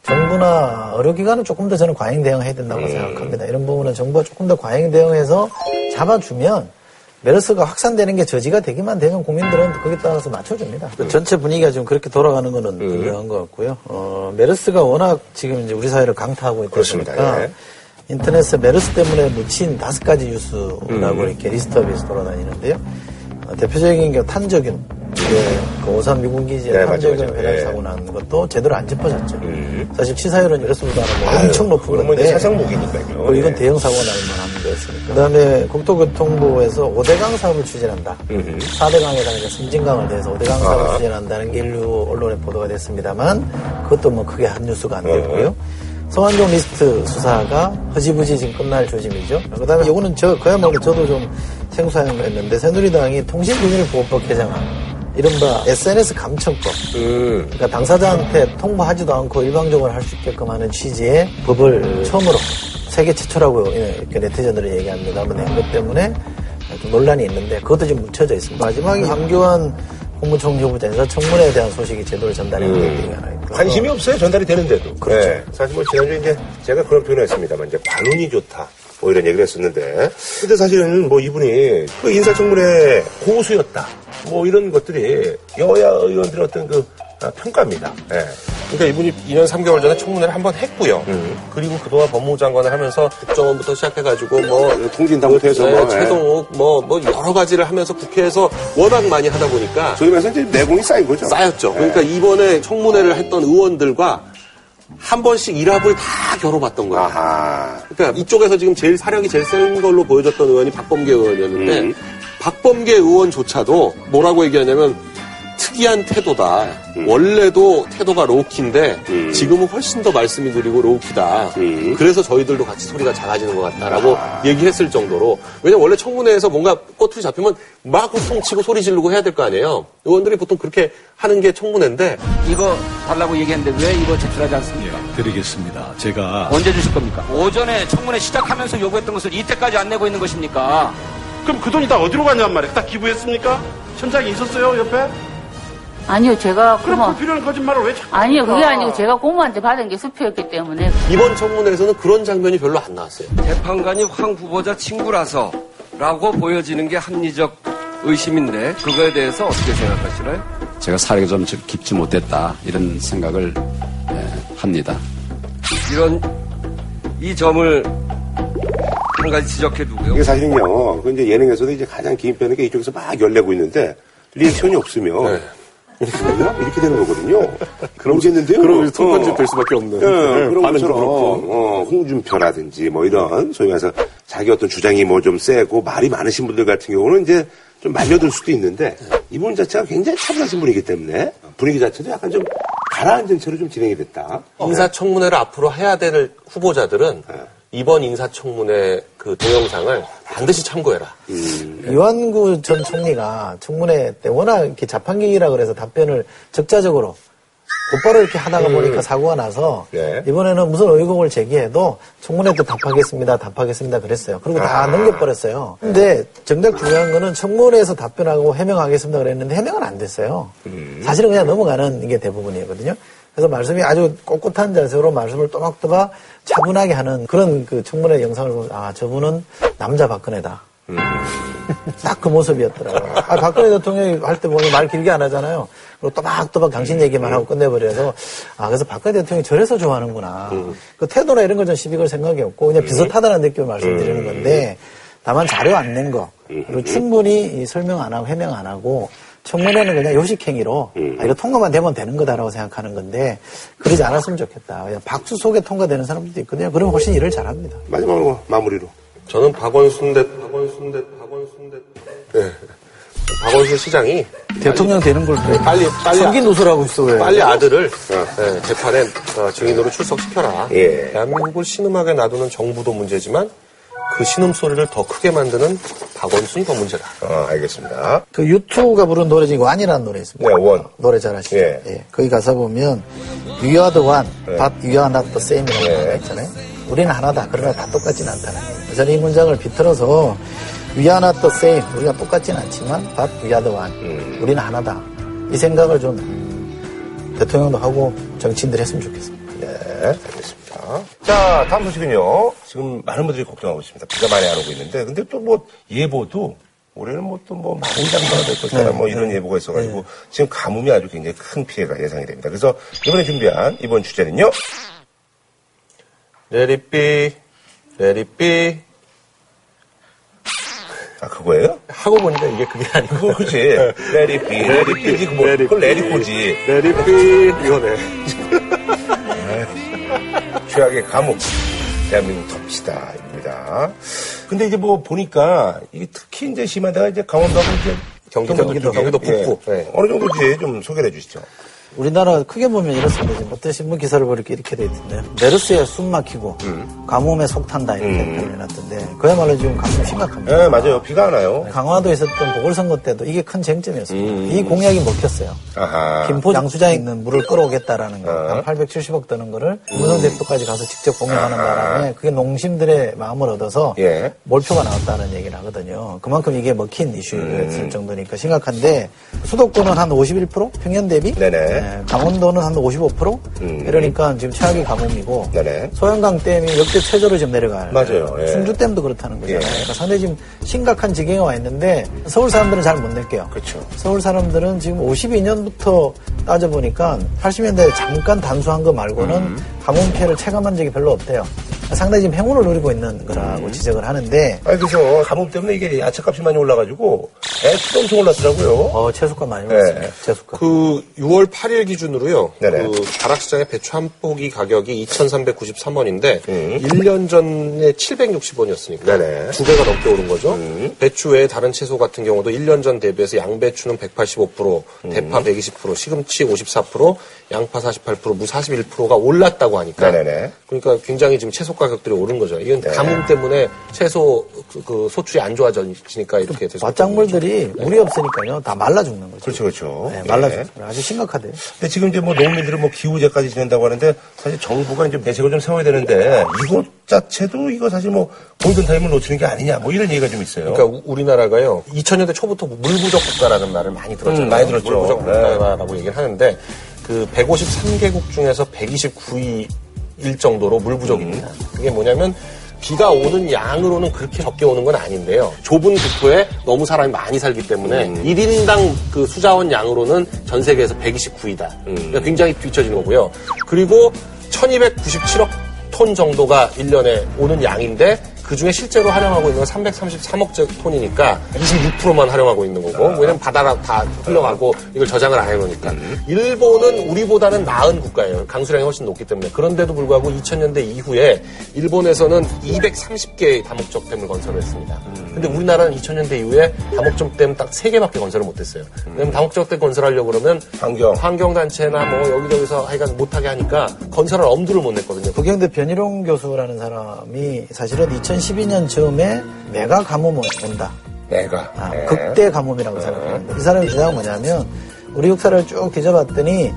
정부나 의료기관은 조금 더 저는 과잉 대응해야 된다고 음. 생각합니다. 이런 부분은 정부가 조금 더 과잉 대응해서 잡아주면 메르스가 확산되는 게 저지가 되기만 되면 국민들은 거기에 따라서 맞춰줍니다. 음. 전체 분위기가 지금 그렇게 돌아가는 거는 음. 분명한 것 같고요. 어, 메르스가 워낙 지금 이제 우리 사회를 강타하고 있다 보니까 예. 인터넷에 메르스 때문에 묻힌 다섯 가지 뉴스라고 음. 이렇게 list up해서 돌아다니는데요. 어, 대표적인 게 탄저균. 그 오산 미군기지에 네, 탄저균 회락 사고 난 것도 제대로 안 짚어졌죠. 음. 사실 치사율은 메르스보다는 뭐 엄청 높은 건데. 살상무기니까요. 이건 네. 대형 사고가 날 만한 거였으니까. 그 다음에 국토교통부에서 5대강 사업을 추진한다. 음. 4대강에다가 섬진강을 더해서 5대강 사업을 아. 추진한다는 게 일부 언론에 보도가 됐습니다만 그것도 뭐 크게 한 뉴스가 안 됐고요. 어. 성완종 리스트 수사가 허지부지 지금 끝날 조짐이죠. 그 다음에 이거는 저, 그야말로 저도 좀 생소했는데 새누리당이 통신비밀보호법 개정안. 이른바 SNS 감청법. 음. 그러니까 당사자한테 통보하지도 않고 일방적으로 할 수 있게끔 하는 취지의 법을 음. 처음으로 세계 최초라고 이렇게 네티즌들이 얘기합니다. 한번 낸것 때문에 좀 논란이 있는데 그것도 지금 묻혀져 있습니다. 마지막에 황교안 국무총리 후보자 인사청문회에 대한 소식이 제대로 전달이 안 되는 게 하나. 관심이 없어요. 전달이 되는데도. 그렇죠. 네. 사실 뭐 지난주에 이제 제가 그런 표현을 했습니다만 이제 관운이 좋다. 뭐 이런 얘기를 했었는데. 근데 사실은 뭐 이분이 그 인사청문회 고수였다. 뭐 이런 것들이 여야 의원들의 어떤 그 아, 평가입니다. 네. 그러니까 이분이 2년 3개월 전에 청문회를 한 번 했고요. 음. 그리고 그동안 법무부 장관을 하면서 국정원부터 시작해가지고 뭐 네, 통진당부터 해서 뭐, 네, 최동욱 뭐, 뭐 여러 가지를 하면서 국회에서 워낙 많이 하다 보니까 저희 말해서 이제 내공이 쌓인 거죠. 쌓였죠. 네. 그러니까 이번에 청문회를 했던 의원들과 한 번씩 일합을 다 겨뤄봤던 거예요. 아하. 그러니까 이쪽에서 지금 제일 사력이 제일 센 걸로 보여줬던 의원이 박범계 의원이었는데 음. 박범계 의원조차도 뭐라고 얘기하냐면 특이한 태도다. 원래도 태도가 로우키인데 지금은 훨씬 더 말씀이 느리고 로우키다. 그래서 저희들도 같이 소리가 작아지는 것 같다라고 얘기했을 정도로 왜냐면 원래 청문회에서 뭔가 꼬투리 잡히면 막 호통치고 소리 지르고 해야 될 거 아니에요. 의원들이 보통 그렇게 하는 게 청문회인데 이거 달라고 얘기했는데 왜 이거 제출하지 않습니까? 드리겠습니다. 제가 언제 주실 겁니까? 오전에 청문회 시작하면서 요구했던 것을 이때까지 안 내고 있는 것입니까? 그럼 그 돈이 다 어디로 갔냔 말이에요? 다 기부했습니까? 현장에 있었어요, 옆에? 아니요, 제가 그럼 고모. 불필요한 거짓말을 왜 자꾸 아니요, 그게 합니까? 아니고 제가 고모한테 받은 게 수표였기 때문에. 이번 청문회에서는 그런 장면이 별로 안 나왔어요. 재판관이 황 후보자 친구라서 라고 보여지는 게 합리적 의심인데 그거에 대해서 어떻게 생각하시나요? 제가 사례가 좀 깊지 못했다 이런 생각을 예, 합니다. 이런 이 점을 한 가지 지적해 두고요. 이게 사실은요, 그 이제 예능에서도 이제 가장 긴 편인 게 이쪽에서 막 열내고 있는데, 리액션이 없으면, 이렇게 되나? 이렇게 되는 거거든요. 모르겠는데요. 그럼 통편집 될 수밖에 없는. 예, 그런 반응도 것처럼, 그렇고. 어, 홍준표라든지 뭐 이런, 소위 말해서 자기 어떤 주장이 뭐 좀 세고 말이 많으신 분들 같은 경우는 이제 좀 말려들 수도 있는데, 이분 자체가 굉장히 차분하신 분이기 때문에, 분위기 자체도 약간 좀 가라앉은 채로 좀 진행이 됐다. 인사청문회를 앞으로 해야 될 후보자들은 네. 이번 인사청문회 그 동영상을 반드시 참고해라. 이완구 전 총리가 청문회 때 워낙 이렇게 자판기라 그래서 답변을 적자적으로 곧바로 이렇게 하다가 음. 보니까 사고가 나서 네. 이번에는 무슨 의혹을 제기해도 청문회 때 답하겠습니다, 답하겠습니다 그랬어요. 그리고 다 아. 넘겨버렸어요. 근데 정작 중요한 거는 청문회에서 답변하고 해명하겠습니다 그랬는데 해명은 안 됐어요. 음. 사실은 그냥 넘어가는 게 대부분이거든요. 그래서 말씀이 아주 꼿꼿한 자세로 말씀을 또박또박 차분하게 하는 그런 그 청문회 영상을 보면 아 저분은 남자 박근혜다. 딱그 모습이었더라고요. 아, 박근혜 대통령이 할 때 보면 말 길게 안 하잖아요. 그리고 또박또박 당신 얘기만 하고 끝내버려서 아 그래서 박근혜 대통령이 저래서 좋아하는구나. 그 태도나 이런 건전 시비 걸 생각이 없고 그냥 비슷하다는 느낌을 말씀드리는 건데 다만 자료 안 낸 거 그리고 충분히 이 설명 안 하고 해명 안 하고 청문회는 그냥 요식행위로 아, 이거 통과만 되면 되는 거다라고 생각하는 건데 그러지 않았으면 좋겠다. 그냥 박수 속에 통과되는 사람들도 있거든요. 그러면 훨씬 일을 잘합니다. 마지막으로 마무리로. 저는 박원순 대 박원순 대 박원순 대 네. 박원순 시장이 대통령 되는 걸 왜? 빨리 빨리 성기 누설하고 있어 왜? 빨리 아들을 네, 재판에 어, 증인으로 출석시켜라. 예. 대한민국을 신음하게 놔두는 정부도 문제지만 그 신음 소리를 더 크게 만드는 박원순이 더 문제다. 어, 알겠습니다. 그 유투가 부른 노래 중에 완이라는 노래 있습니다. 네, 원. 노래 잘 아시죠? 예. 예. 거기 가사 보면 We are the one, 네. but we are not the same이라고 예. 나와 있잖아요. 우리는 하나다. 그러나 다 똑같지는 않다는 거예요. 저는 이 문장을 비틀어서 We are not the same. 우리가 똑같지는 않지만 but we are the one. 음. 우리는 하나다. 이 생각을 좀 대통령도 하고 정치인들이 했으면 좋겠습니다. 네, 알겠습니다. 자, 다음 소식은요. 지금 많은 분들이 걱정하고 있습니다. 비가 많이 안 오고 있는데, 근데 또 뭐 예보도 올해는 뭐 또 뭐 많은 장마가 될 것이다, 네. 뭐 이런 예보가 있어가지고 지금 가뭄이 아주 굉장히 큰 피해가 예상이 됩니다. 그래서 이번에 준비한 이번 주제는요. 레리삐 레리삐 아 그거예요? 하고 보니까 이게 그게 아니고 그거 그지. 레리삐, 레리삐지 그 뭐, 레리꼬지. 레리삐 이거네. 최악의 감옥. 대한민국 덮시다입니다. 근데 이제 뭐 보니까 이게 특히 이제 심한 데가 이제 강원도하고 이제 경기도, 경기도, 경기도 쪽이에요. 북부. 예. 네. 어느 정도인지 좀 소개를 해주시죠. 우리나라 크게 보면 이렇습니다. 지금 어떤 신문 기사를 보니까 이렇게 돼 있던데요. 메르스에 숨 막히고 가뭄에 속 탄다 이렇게 표현해 놨던데 그야말로 지금 가뭄 심각합니다. 네, 맞아요. 비가 안 와요. 강화도에 있었던 보궐선거 때도 이게 큰 쟁점이었습니다. 이 공약이 먹혔어요. 아하. 김포 양수장에 있는 물을 끌어오겠다라는 거, 어. 한 870억 드는 거를 문성 대표까지 가서 직접 공약하는 바람에 그게 농심들의 마음을 얻어서 예. 몰표가 나왔다는 얘기를 하거든요. 그만큼 이게 먹힌 이슈였을 정도니까 심각한데 수도권은 한 51% 평년 대비, 네네. 네, 강원도는 한 55%, 음. 이러니까 지금 최악의 가뭄이고 네네. 소양강 댐이 역대 최저로 지금 내려가요. 맞아요. 예. 충주댐도 그렇다는 거잖아요. 예. 그러니까 상당히 지금 심각한 지경에 와 있는데 서울 사람들은 잘 못 느껴요. 그렇죠. 서울 사람들은 지금 52년부터 따져보니까 80년대에 잠깐 단수한 거 말고는 음. 가뭄 피해를 체감한 적이 별로 없대요. 상당히 지금 행운을 누리고 있는 거라고 지적을 하는데 아니 그래서 가뭄 때문에 이게 야채값이 많이 올라가지고 애도 엄청 올랐더라고요. 어 채소값 많이 올랐어요. 네. 채소값. 그 6월 8일 기준으로요. 네네. 그 다락시장의 배추 한 포기 가격이 2,393원인데 음. 1년 전에 760원이었으니까 네네. 두 배가 넘게 오른 거죠. 음. 배추 외에 다른 채소 같은 경우도 1년 전 대비해서 양배추는 185%, 음. 대파 120%, 시금치 54%, 양파 48%, 무 41%가 올랐다고 하니까 네네네. 그러니까 굉장히 지금 채소 가격들이 오른 거죠. 이건 네. 가뭄 때문에 채소 그, 그 소출이 안 좋아지니까 이렇게 돼서 밭작물들이 물이 없으니까요. 다 말라 죽는 거죠. 그렇죠, 그렇죠. 네, 말라 예. 죽는 거예요. 아주 심각하대요. 근데 지금 이제 뭐 농민들은 뭐 기후제까지 지낸다고 하는데 사실 정부가 이제 대책을 좀 세워야 되는데 이것 자체도 이거 사실 뭐 골든타임을 놓치는 게 아니냐 뭐 이런 얘기가 좀 있어요. 그러니까 우- 우리나라가요 2000년대 초부터 물 부족 국가라는 말을 많이 들었잖아요. 음, 많이 들었죠. 물 부족 네. 국가라고 얘기를 하는데 그 153개국 중에서 129위일 정도로 물 부족입니다. 음. 그게 뭐냐면 비가 오는 양으로는 그렇게 적게 오는 건 아닌데요. 좁은 국토에 너무 사람이 많이 살기 때문에 음. 1인당 그 수자원 양으로는 전 세계에서 129위다. 음. 그러니까 굉장히 뒤처지는 거고요. 그리고 1297억 톤 정도가 1년에 오는 양인데 그 중에 실제로 활용하고 있는 건 333억 톤이니까 26%만 활용하고 있는 거고 왜냐면 바다랑 다 흘러가고 이걸 저장을 안 해놓으니까. 일본은 우리보다는 나은 국가예요. 강수량이 훨씬 높기 때문에. 그런데도 불구하고 2000년대 이후에 일본에서는 230개의 다목적 댐을 건설을 했습니다. 근데 우리나라는 2000년대 이후에 다목적 댐 딱 3개밖에 건설을 못했어요. 왜냐면 다목적 댐 건설하려고 그러면 환경. 환경단체나 뭐 여기저기서 하여간 못하게 하니까 건설할 엄두를 못 냈거든요. 부경대 변희룡 교수라는 사람이 사실은 2012년 즈음에 메가 가뭄 온다. 내가 아, 네. 극대 가뭄이라고 생각하는데 이 사람의 주장은 뭐냐면 우리 역사를 쭉 뒤져봤더니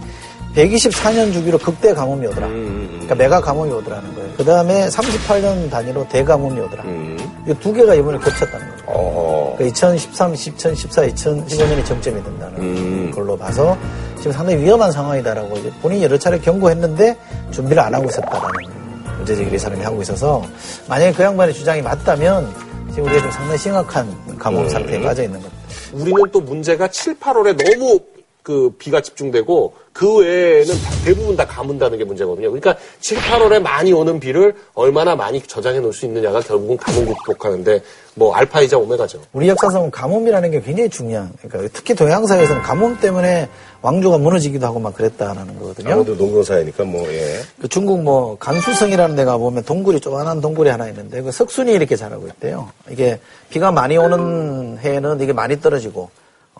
124년 주기로 극대 가뭄이 오더라. 그러니까 메가 가뭄이 오더라는 거예요. 그 다음에 38년 단위로 대가뭄이 오더라. 이 두 개가 이번에 겹쳤다는 거예요. 그러니까 2013, 2014, 2015년이 정점이 된다는 음. 걸로 봐서 지금 상당히 위험한 상황이다라고 이제 본인이 여러 차례 경고했는데 준비를 안 하고 있었다라는 문제 제기를 이 사람이 하고 있어서 만약에 그 양반의 주장이 맞다면 지금 우리가 좀 상당히 심각한 음. 상태에 빠져 있는 겁니다. 우리는 또 문제가 7, 8월에 너무 그 비가 집중되고 그 외에는 다- 대부분 다 가문다는 게 문제거든요. 그러니까 7, 8월에 많이 오는 비를 얼마나 많이 저장해 놓을 수 있느냐가 결국은 가뭄 극복하는데 뭐 알파이자 오메가죠. 우리 역사상 가뭄이라는 게 굉장히 중요한, 그러니까 특히 동양 사회에서는 가뭄 때문에 왕조가 무너지기도 하고 막 그랬다라는 거거든요. 아무래도 농경사회니까 뭐 예. 그 중국 뭐 간수성이라는 데가 보면 동굴이 조그만한 동굴이 하나 있는데 그 석순이 이렇게 자라고 있대요. 이게 비가 많이 오는 해에는 이게 많이 떨어지고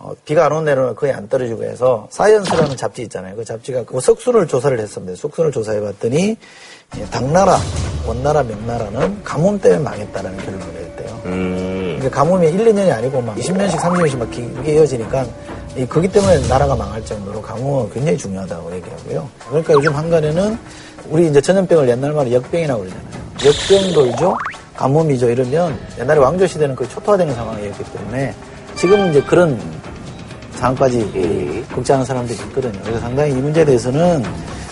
어, 비가 안 오는 해는 거의 안 떨어지고 해서 사이언스라는 잡지 있잖아요. 그 잡지가 그 석순을 조사를 했습니다. 석순을 조사해 봤더니 예, 당나라, 원나라, 명나라는 가뭄 때문에 망했다라는 결론을 냈대요. 음. 가뭄이 1, 2년이 아니고 막 20년씩, 30년씩 막 길게 이어지니까 이 거기 때문에 나라가 망할 정도로 가뭄은 굉장히 중요하다고 얘기하고요. 그러니까 요즘 한간에는 우리 이제 전염병을 옛날 말에 역병이라고 그러잖아요. 역병돌죠, 가뭄이죠 이러면 옛날에 왕조 시대는 그 초토화되는 상황이었기 때문에 지금 이제 그런 상황까지 걱정하는 사람들이 있거든요. 그래서 상당히 이 문제에 대해서는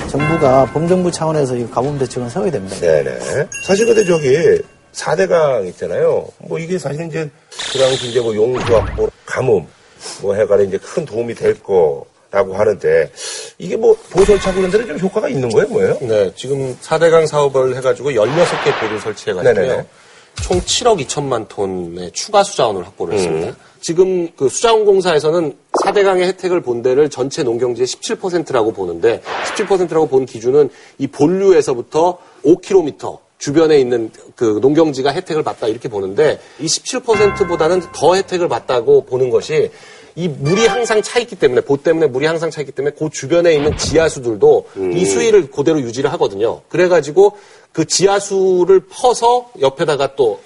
정부가 범정부 차원에서 이 가뭄 대책은 세워야 됩니다. 네네. 사실 근데 저기 4대강 있잖아요. 뭐 이게 사실 이제 그 당시 이제 뭐 용수확보, 가뭄 뭐 해가지고 이제 큰 도움이 될 거라고 하는데 이게 뭐 보설차고 이런 데는 좀 효과가 있는 거예요, 뭐예요? 네, 지금 4대강 사업을 해가지고 16개 배를 설치해가지고요. 총 7억 2천만 톤의 추가 수자원을 확보를 음. 했습니다. 지금 그 수자원공사에서는 4대강의 혜택을 본 데를 전체 농경지의 17%라고 보는데 17%라고 본 기준은 이 본류에서부터 5km 주변에 있는 그 농경지가 혜택을 받다 이렇게 보는데 이 17%보다는 더 혜택을 받다고 보는 것이 이 물이 항상 차 있기 때문에 보 때문에 물이 항상 차 있기 때문에 그 주변에 있는 지하수들도 이 수위를 그대로 유지를 하거든요. 그래가지고 그 지하수를 퍼서 옆에다가 또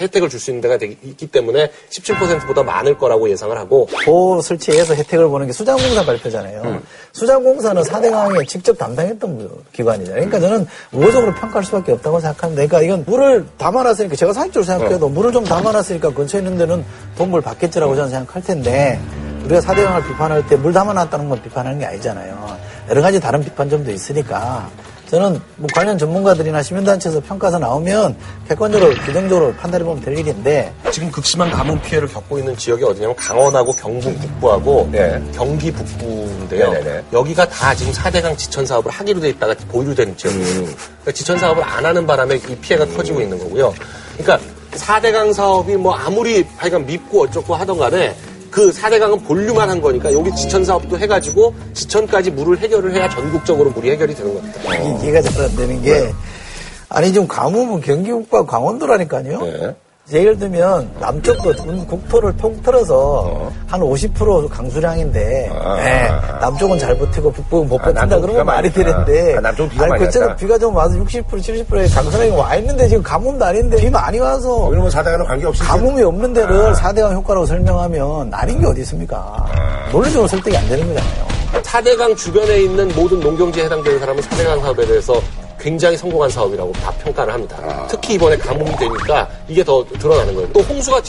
혜택을 줄 수 있는 데가 되기- 있기 때문에 17%보다 많을 거라고 예상을 하고 보 설치해서 혜택을 보는 게 수자공사 발표잖아요. 수자공사는 4대 강에 직접 담당했던 기관이잖아요. 그러니까 저는 우호적으로 평가할 수밖에 없다고 생각합니다. 그러니까 이건 물을 담아놨으니까 제가 사익적으로 생각해도 물을 좀 담아놨으니까 근처에 있는 데는 돈벌 받겠지라고 저는 생각할 텐데 우리가 4대 강을 비판할 때 물 담아놨다는 건 비판하는 게 아니잖아요. 여러 가지 다른 비판점도 있으니까 저는 뭐 관련 전문가들이나 시민단체에서 평가서 나오면 객관적으로 규정적으로 판단해 보면 될 일인데 지금 극심한 가뭄 피해를 겪고 있는 지역이 어디냐면 강원하고 경북 북부하고 네. 경기 북부인데요. 네네네. 여기가 다 지금 4대강 지천 사업을 하기로 돼 있다가 보유로 된 지역이에요. 그러니까 지천 사업을 안 하는 바람에 이 피해가 터지고 있는 거고요. 그러니까 4대강 사업이 뭐 아무리 하여간 밉고 어쩌고 하던 간에 그 4대강은 본류만 한 거니까 여기 지천 사업도 해가지고 지천까지 물을 해결을 해야 전국적으로 물이 해결이 되는 겁니다. 이- 이해가 잘 안 되는 게 아니 지금 가뭄은 경기국과 강원도라니까요. 예를 들면 남쪽도 국토를 통틀어서 한50% 강수량인데 예, 남쪽은 잘 버티고 북부는 못 버틴다 남쪽은 그러면 말이 되는데. 아, 남쪽은 비가 아니 왔다. 비가 좀 와서 60% 70%의 강수량이 와 있는데 지금 가뭄도 아닌데 비 많이 와서 그러면 사대강은 관계 없이 가뭄이 없는 데를 4대강 효과라고 설명하면 아닌 게 어디 있습니까? 논리적으로 설득이 안 되는 거잖아요. 4대강 주변에 있는 모든 농경지에 해당되는 사람은 4대강 사업에 대해서 굉장히 성공한 사업이라고 다 평가를 합니다. 특히 이번에 가뭄이 되니까 이게 더 드러나는 거예요. 또 홍수가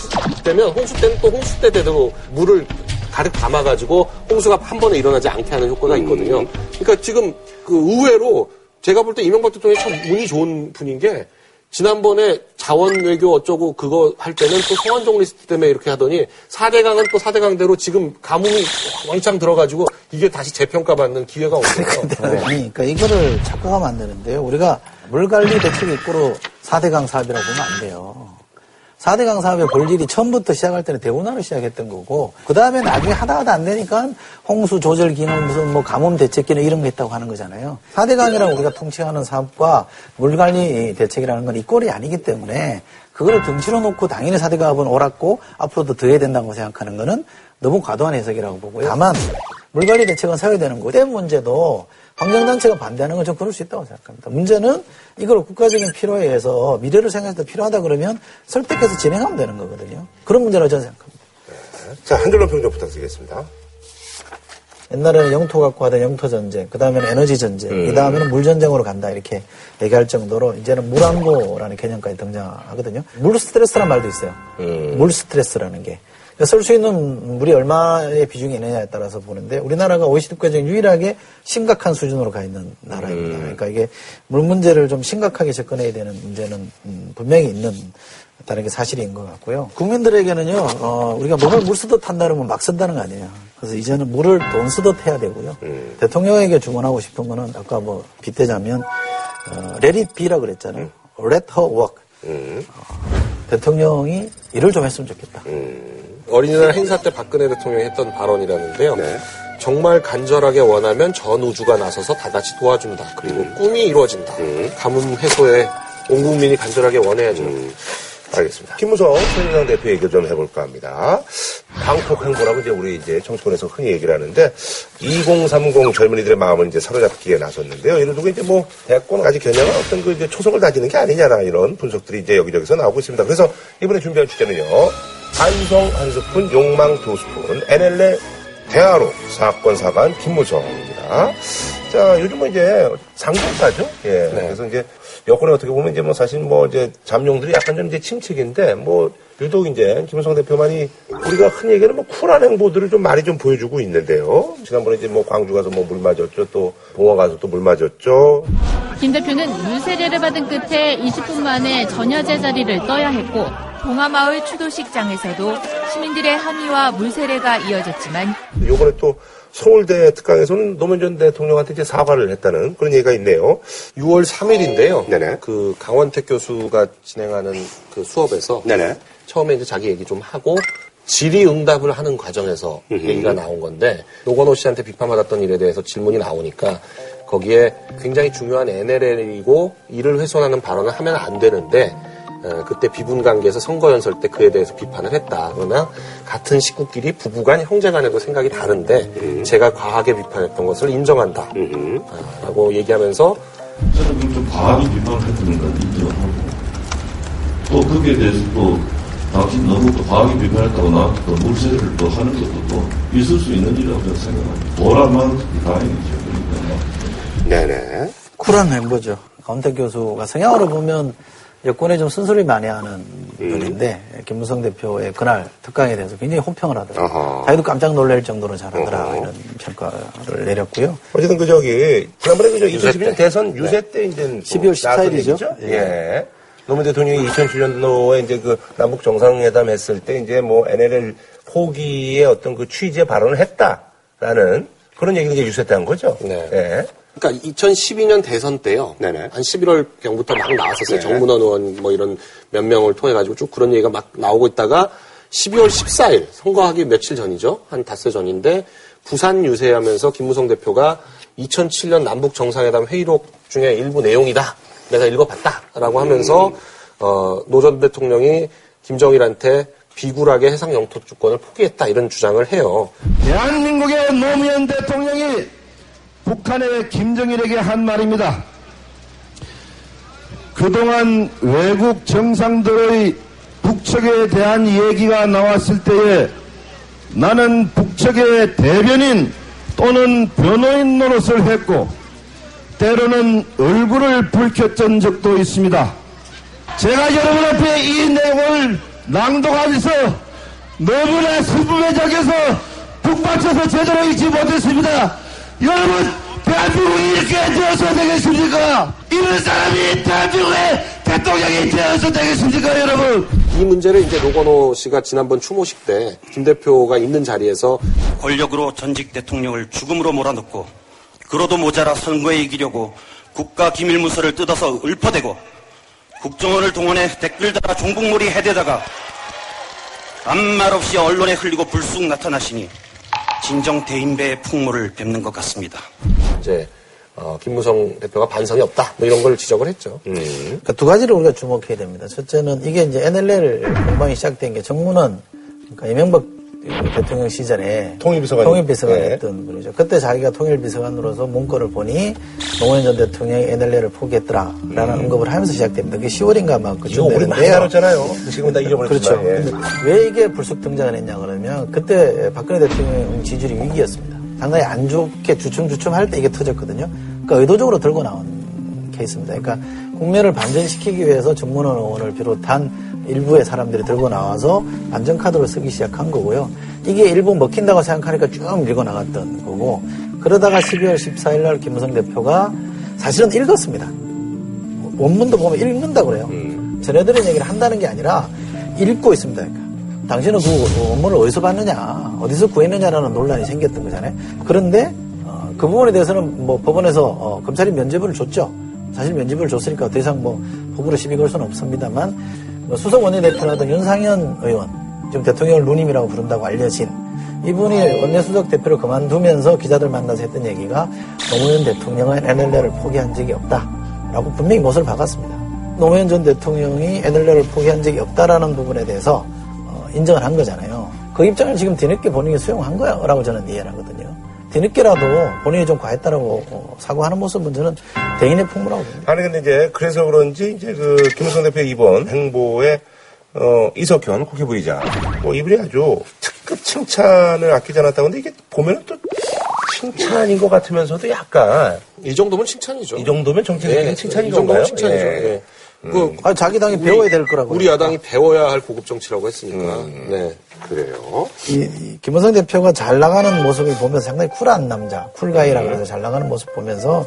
되면 홍수 때는 또 홍수 때대로 물을 가득 담아가지고 홍수가 한 번에 일어나지 않게 하는 효과가 있거든요. 그러니까 지금 그 의외로 제가 볼 때 이명박 대통령이 참 운이 좋은 분인 게 지난번에 자원 외교 어쩌고 그거 할 때는 또 성완종 리스트 때문에 이렇게 하더니 4대강은 또 4대강대로 지금 가뭄이 왕창 들어가지고 이게 다시 재평가받는 기회가 온 거예요. 아니, 그러니까 이거를 착각하면 안 되는데요. 우리가 물관리 대책 입구로 4대강 사업이라고 보면 안 돼요. 4대강 사업의 본질이 처음부터 시작할 때는 대운하로 시작했던 거고, 그 다음에 나중에 하다 하다 안 되니까 홍수 조절 기능, 무슨 뭐 가뭄 대책 기능 이런 거 했다고 하는 거잖아요. 4대강이라고 우리가 통칭하는 사업과 물관리 대책이라는 건 이 꼴이 아니기 때문에 그거를 등치로 놓고 당연히 4대강은 옳았고 앞으로도 더 해야 된다고 생각하는 거는 너무 과도한 해석이라고 보고요. 다만 물관리 대책은 세워야 되는 거고, 때 문제도 환경단체가 반대하는 건 좀 그럴 수 있다고 생각합니다. 문제는 이걸 국가적인 필요에 의해서 미래를 생각해서 필요하다 그러면 설득해서 진행하면 되는 거거든요. 그런 문제라고 저는 생각합니다. 자, 한 줄로 평좀 부탁드리겠습니다. 옛날에는 영토 갖고 하던 영토 전쟁, 그 다음에는 에너지 전쟁, 음. 이 다음에는 물 전쟁으로 간다 이렇게 얘기할 정도로 이제는 물 안보라는 개념까지 등장하거든요. 물 스트레스란 말도 있어요. 음. 물 스트레스라는 게. 쓸 수 있는 물이 얼마의 비중이 있느냐에 따라서 보는데 우리나라가 OECD 국가 중 유일하게 심각한 수준으로 가 있는 나라입니다. 그러니까 이게 물 문제를 좀 심각하게 접근해야 되는 문제는 음, 분명히 있는 다른 게 사실인 것 같고요. 국민들에게는요, 어, 우리가 몸을 물 쓰듯 한다 그러면 막 쓴다는 거 아니에요. 그래서 이제는 물을 돈 쓰듯 해야 되고요. 대통령에게 주문하고 싶은 거는 아까 뭐 빗대자면, 어, let it be라 그랬잖아요. let her work. 어, 대통령이 일을 좀 했으면 좋겠다. 어린이날 행사 때 박근혜 대통령이 했던 발언이라는데요. 정말 간절하게 원하면 전 우주가 나서서 다 같이 도와준다. 그리고 꿈이 이루어진다. 가뭄 해소에 온 국민이 간절하게 원해야죠. 알겠습니다. 김무성 새누리당 대표 얘기 좀 해볼까 합니다. 방콕 행보라고 이제 우리 이제 정치권에서 흔히 얘기를 하는데 2030 젊은이들의 마음을 이제 사로잡기에 나섰는데요. 이를 두고 이제 뭐 대권까지 겨냥한 어떤 그 이제 초석을 다지는 게 아니냐나 이런 분석들이 이제 여기저기서 나오고 있습니다. 그래서 이번에 준비한 주제는요. 한성 한 스푼, 욕망 두 스푼, NLL 대화로 사건 사관 김무성입니다. 자, 요즘은 이제 상종사죠? 예. 그래서 이제 여권에 어떻게 보면 이제 뭐 사실 뭐 이제 잠룡들이 약간 좀 이제 침체기인데 뭐 유독 이제 김무성 대표만이 우리가 흔히 얘기하는 뭐 쿨한 행보들을 좀 많이 좀 보여주고 있는데요. 지난번에 이제 뭐 광주 가서 뭐 물 맞았죠. 또 봉화 가서 또 물 맞았죠. 김 대표는 물세례를 받은 끝에 20분 만에 전야 제자리를 떠야 했고 봉하마을 추도식장에서도 시민들의 항의와 물세례가 이어졌지만 요번에 또 서울대 특강에서는 노무현 전 대통령한테 이제 사과를 했다는 그런 얘기가 있네요. 6월 3일인데요. 네네. 그 강원택 교수가 진행하는 그 수업에서 네네. 처음에 이제 자기 얘기 좀 하고 질의응답을 하는 과정에서 얘기가 나온 건데 노건호 씨한테 비판받았던 일에 대해서 질문이 나오니까 거기에 굉장히 중요한 NLL이고 이를 훼손하는 발언을 하면 안 되는데 어, 그때 비분 관계에서 선거 연설 때 그에 대해서 비판을 했다. 그러나 같은 식구끼리 부부간 형제간에도 생각이 다른데 제가 과하게 비판했던 것을 인정한다. 아, 라고 얘기하면서 저는 좀 과하게 비판을 했던 건 인정하고 또 거기에 대해서 또 당신 너무 또 과하게 비판했다고 나한테 또 물세를 또 하는 것도 또 있을 수 있는 일이라고 저는 생각합니다. 보라만 다행이죠. 그러니까 네네. 쿨한 멤버죠. 가운데 교수가 성향으로 보면 여권에 좀 쓴소리 많이 하는 분인데 김무성 대표의 그날 특강에 대해서 굉장히 호평을 하더라고요. 아하. 자기도 깜짝 놀랄 정도로 잘하더라 이런 평가를 내렸고요. 어쨌든 그 저기 지난번에 그저 유세 2012년 때. 대선 유세 때 이제 12월 14일 이죠? 예. 예. 노무현 대통령이 2007년도에 이제 그 남북 정상회담 했을 때 이제 뭐 NLL 포기의 어떤 그 취지의 발언을 했다라는 그런 얘기를 이제 유세 때한 거죠. 네. 예. 그러니까 2012년 대선 때요. 한 11월 경부터 막 나왔었어요. 네. 정문원 의원 뭐 이런 몇 명을 통해 가지고 쭉 그런 얘기가 막 나오고 있다가 12월 14일 선거하기 며칠 전이죠. 한 닷새 전인데 부산 유세하면서 김무성 대표가 2007년 남북 정상회담 회의록 중에 일부 내용이다. 내가 읽어봤다라고 하면서 어, 노전 대통령이 김정일한테 비굴하게 해상 영토 주권을 포기했다 이런 주장을 해요. 대한민국의 노무현 대통령이 북한의 김정일에게 한 말입니다. 그동안 외국 정상들의 북측에 대한 얘기가 나왔을 때에 나는 북측의 대변인 또는 변호인 노릇을 했고 때로는 얼굴을 붉혔던 적도 있습니다. 제가 여러분 앞에 이 내용을 낭독하면서 너무나 슬픔에 적여서 북받쳐서 제대로 읽지 못했습니다. 여러분, 대한민국이 이렇게 되어서 되겠습니까? 이런 사람이 대한민국의 대통령이 되어서 되겠습니까, 여러분? 이 문제를 이제 노건호 씨가 지난번 추모식 때 김 대표가 있는 자리에서 권력으로 전직 대통령을 죽음으로 몰아넣고 그러도 모자라 선거에 이기려고 국가 기밀 문서를 뜯어서 읊어대고 국정원을 동원해 댓글 달아 종북몰이 해대다가 아무 말 없이 언론에 흘리고 불쑥 나타나시니 진정 대인배의 풍모를 뵙는 것 같습니다. 이제 어, 김무성 대표가 반성이 없다 뭐 이런 걸 지적을 했죠. 그러니까 두 가지를 우리가 주목해야 됩니다. 첫째는 이게 이제 NLL 공방이 시작된 게 정문은 그러니까 이명박 대통령 시절에 통일비서관 통일비서관 네. 했던 분이죠. 그때 자기가 통일비서관으로서 문건을 보니 노무현 전 대통령이 NLL을 포기했더라라는 언급을 하면서 시작됩니다. 그게 10월인가 막 음. 이거 우리 많이 다뤘잖아요. 지금은 다 잊어버렸지만. 그렇죠. 예. 왜 이게 불쑥 등장을 했냐 그러면 그때 박근혜 대통령 지지율이 위기였습니다. 상당히 안 좋게 주춤주춤 할 때 이게 터졌거든요. 그러니까 의도적으로 들고 나온 케이스입니다. 그러니까 국면을 반전시키기 위해서 정문원 의원을 비롯한 일부의 사람들이 들고 나와서 안전카드로 쓰기 시작한 거고요. 이게 일부 먹힌다고 생각하니까 쭉 밀고 나갔던 거고 그러다가 12월 14일 날 김무성 대표가 사실은 읽었습니다. 원문도 보면 읽는다 그래요. 전해드린 얘기를 한다는 게 아니라 읽고 있습니다. 그러니까. 당신은 그 원문을 어디서 봤느냐, 어디서 구했느냐라는 논란이 생겼던 거잖아요. 그런데 어, 그 부분에 대해서는 뭐 법원에서 어, 검찰이 면죄부를 줬죠. 사실 면죄부를 줬으니까 더 이상 뭐 법으로 시비 걸 수는 없습니다만 뭐 수석 원내대표라던 윤상현 의원, 지금 대통령을 누님이라고 부른다고 알려진 이분이 원내수석 대표를 그만두면서 기자들 만나서 했던 얘기가 노무현 대통령은 NLL을 포기한 적이 없다라고 분명히 못을 박았습니다. 노무현 전 대통령이 NLL을 포기한 적이 없다라는 부분에 대해서 어, 인정을 한 거잖아요. 그 입장을 지금 뒤늦게 본인이 수용한 거야라고 저는 이해를 하거든요. 뒤늦게라도 본인이 좀 과했다라고 어, 사과하는 모습은 저는 대인의 풍부라고 봅니다. 아니 근데 이제 그래서 그런지 이제 그 김무성 대표 이번 행보에 어 이석현 국회 부의장 뭐 이분이 아주 특급 칭찬을 아끼지 않았다고 근데 이게 보면 또 칭찬인 것 같으면서도 약간 이 정도면 칭찬이죠. 이 정도면 정치적인 네, 칭찬인 이 정도면 건가요? 칭찬이죠. 예. 예. 그 아, 자기 당이 배워야 될 거라고. 우리 야당이 배워야 할 고급 정치라고 했으니까. 음. 네. 그래요. 이, 이 김원성 대표가 잘 나가는 모습을 보면서 상당히 쿨한 남자, 쿨가이라고 해서 잘 나가는 모습 보면서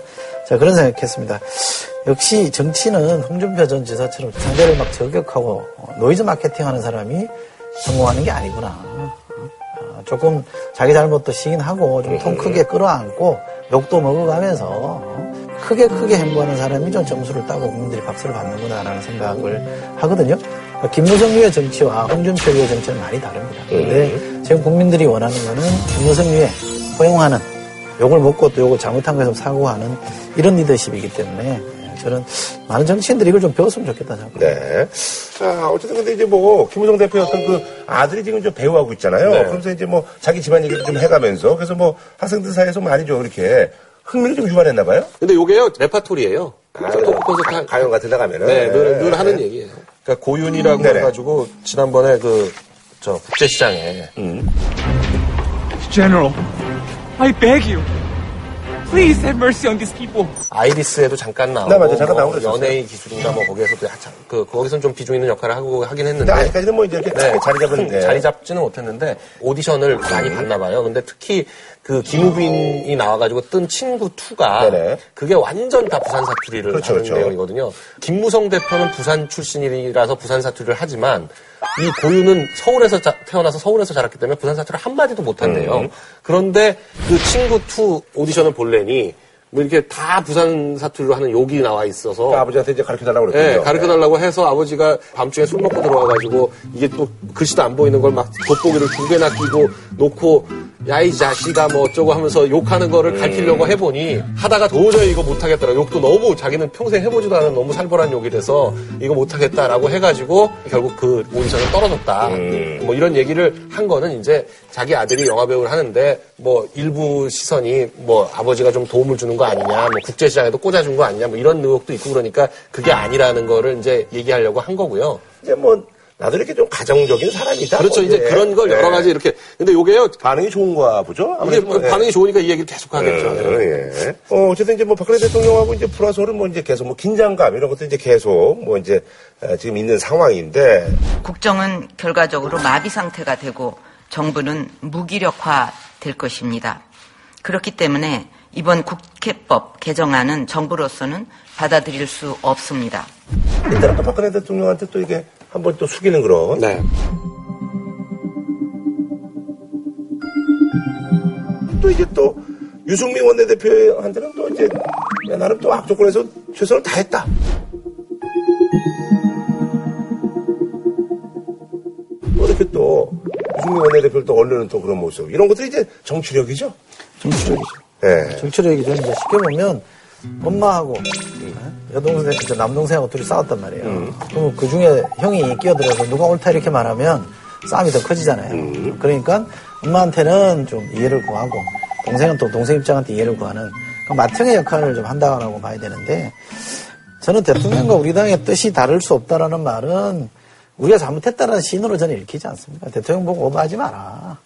제가 그런 생각했습니다. 역시 정치는 홍준표 전 지사처럼 상대를 막 저격하고 어, 노이즈 마케팅 하는 사람이 성공하는 게 아니구나. 어, 조금 자기 잘못도 시인하고 좀 통 크게 끌어안고 욕도 먹어가면서 어, 크게 크게 행보하는 사람이 좀 점수를 따고 국민들이 박수를 받는구나라는 생각을 하거든요. 그러니까 김무성류의 정치와 홍준표류의 정치는 많이 다릅니다. 그런데 지금 국민들이 원하는 거는 김무성류의 포용하는 욕을 먹고 또 욕을 잘못한 것을 사고하는 이런 리더십이기 때문에 저는 많은 정치인들이 이걸 좀 배웠으면 좋겠다 생각합니다. 네. 자, 어쨌든 근데 이제 뭐, 김우성 대표의 어떤 그 아들이 지금 좀 배우하고 있잖아요. 네. 그러면서 이제 뭐, 자기 집안 얘기도 좀 해가면서, 그래서 뭐, 학생들 사이에서 많이 좀 이렇게 흥미를 좀 유발했나 봐요. 근데 요게요, 레파토리예요. 아, 토크 콘서트 할- 가요 같은 데 가면은. 네, 늘, 늘 네. 하는 얘기예요. 그러니까 고윤이라고 네네. 해가지고, 지난번에 그, 저, 국제시장에. 음. General, I beg you. Please have mercy on these people. 아이리스에도 잠깐 나오고 네, 맞아요. 잠깐 뭐 나오고. 연예인 기술인가 뭐 거기에서도 한참 그 거기선 좀 비중 있는 역할을 하고 하긴 했는데 근데 아직까지는 뭐 이제 이렇게 자리 잡은 네. 자리 잡지는 못했는데 오디션을 많이 봤나 봐요. 근데 특히 그 김우빈이 나와가지고 뜬 친구 2가 네네. 그게 완전 다 부산 사투리를 그렇죠, 하는 그렇죠. 내용이거든요. 김무성 대표는 부산 출신이라서 부산 사투리를 하지만 이 고유는 서울에서 자- 태어나서 서울에서 자랐기 때문에 부산 사투리를 한마디도 못한대요. 음. 그런데 그 친구 2 오디션을 볼래니 뭐 이렇게 다 부산 사투리로 하는 욕이 나와 있어서 그러니까 아버지한테 이제 가르쳐 달라고 그랬군요. 네, 가르쳐 달라고 해서 아버지가 밤중에 술 먹고 들어와 가지고 이게 또 글씨도 안 보이는 걸 막 돋보기를 두 개나 끼고 놓고 야 이 자식아 뭐 어쩌고 하면서 욕하는 거를 음. 가르치려고 해보니 하다가 도저히 이거 못하겠더라. 욕도 너무 자기는 평생 해보지도 않은 너무 살벌한 욕이 돼서 이거 못하겠다라고 해가지고 결국 그 오디션을 떨어졌다. 음. 뭐 이런 얘기를 한 거는 이제 자기 아들이 영화배우를 하는데 뭐 일부 시선이 뭐 아버지가 좀 도움을 주는 거 아니냐, 뭐 국제시장에도 꽂아준 거 아니냐, 뭐 이런 의혹도 있고 그러니까 그게 아니라는 거를 이제 얘기하려고 한 거고요. 이제 뭐 나도 이렇게 좀 가정적인 사람이다. 그렇죠. 뭐 이제 이제. 그런 걸 여러 네. 가지 이렇게. 근데 요게요. 반응이 좋은가 보죠? 이게 뭐, 예. 반응이 좋으니까 이 얘기를 계속 하겠죠. 어, 예. 어, 어쨌든 이제 뭐 박근혜 대통령하고 이제 불화설은 뭐 이제 계속 뭐 긴장감 이런 것도 이제 계속 뭐 이제 어, 지금 있는 상황인데 국정은 결과적으로 마비 상태가 되고 정부는 무기력화 될 것입니다. 그렇기 때문에 이번 국회법 개정안은 정부로서는 받아들일 수 없습니다. 일단 또 박근혜 대통령한테 또 이게 한 번 또 숙이는 그런. 네. 또 이제 또 유승민 원내대표한테는 또 이제 야, 나름 또 악조건에서 최선을 다했다. 또 이렇게 또 유승민 원내대표를 또 언론은 또 그런 모습 이런 것들이 이제 정치력이죠. 정치력이죠. 네. 정치력이죠. 이제 쉽게 보면 엄마하고 여동생, 저 남동생하고 둘이 싸웠단 말이에요. 그럼 그 중에 형이 끼어들어서 누가 옳다 이렇게 말하면 싸움이 더 커지잖아요. 그러니까 엄마한테는 좀 이해를 구하고 동생은 또 동생 입장한테 이해를 구하는 그 맏형의 역할을 좀 한다고 봐야 되는데 저는 대통령과 우리 당의 뜻이 다를 수 없다라는 말은 우리가 잘못했다는 신호로 저는 읽히지 않습니다. 대통령 보고 오버하지 마라.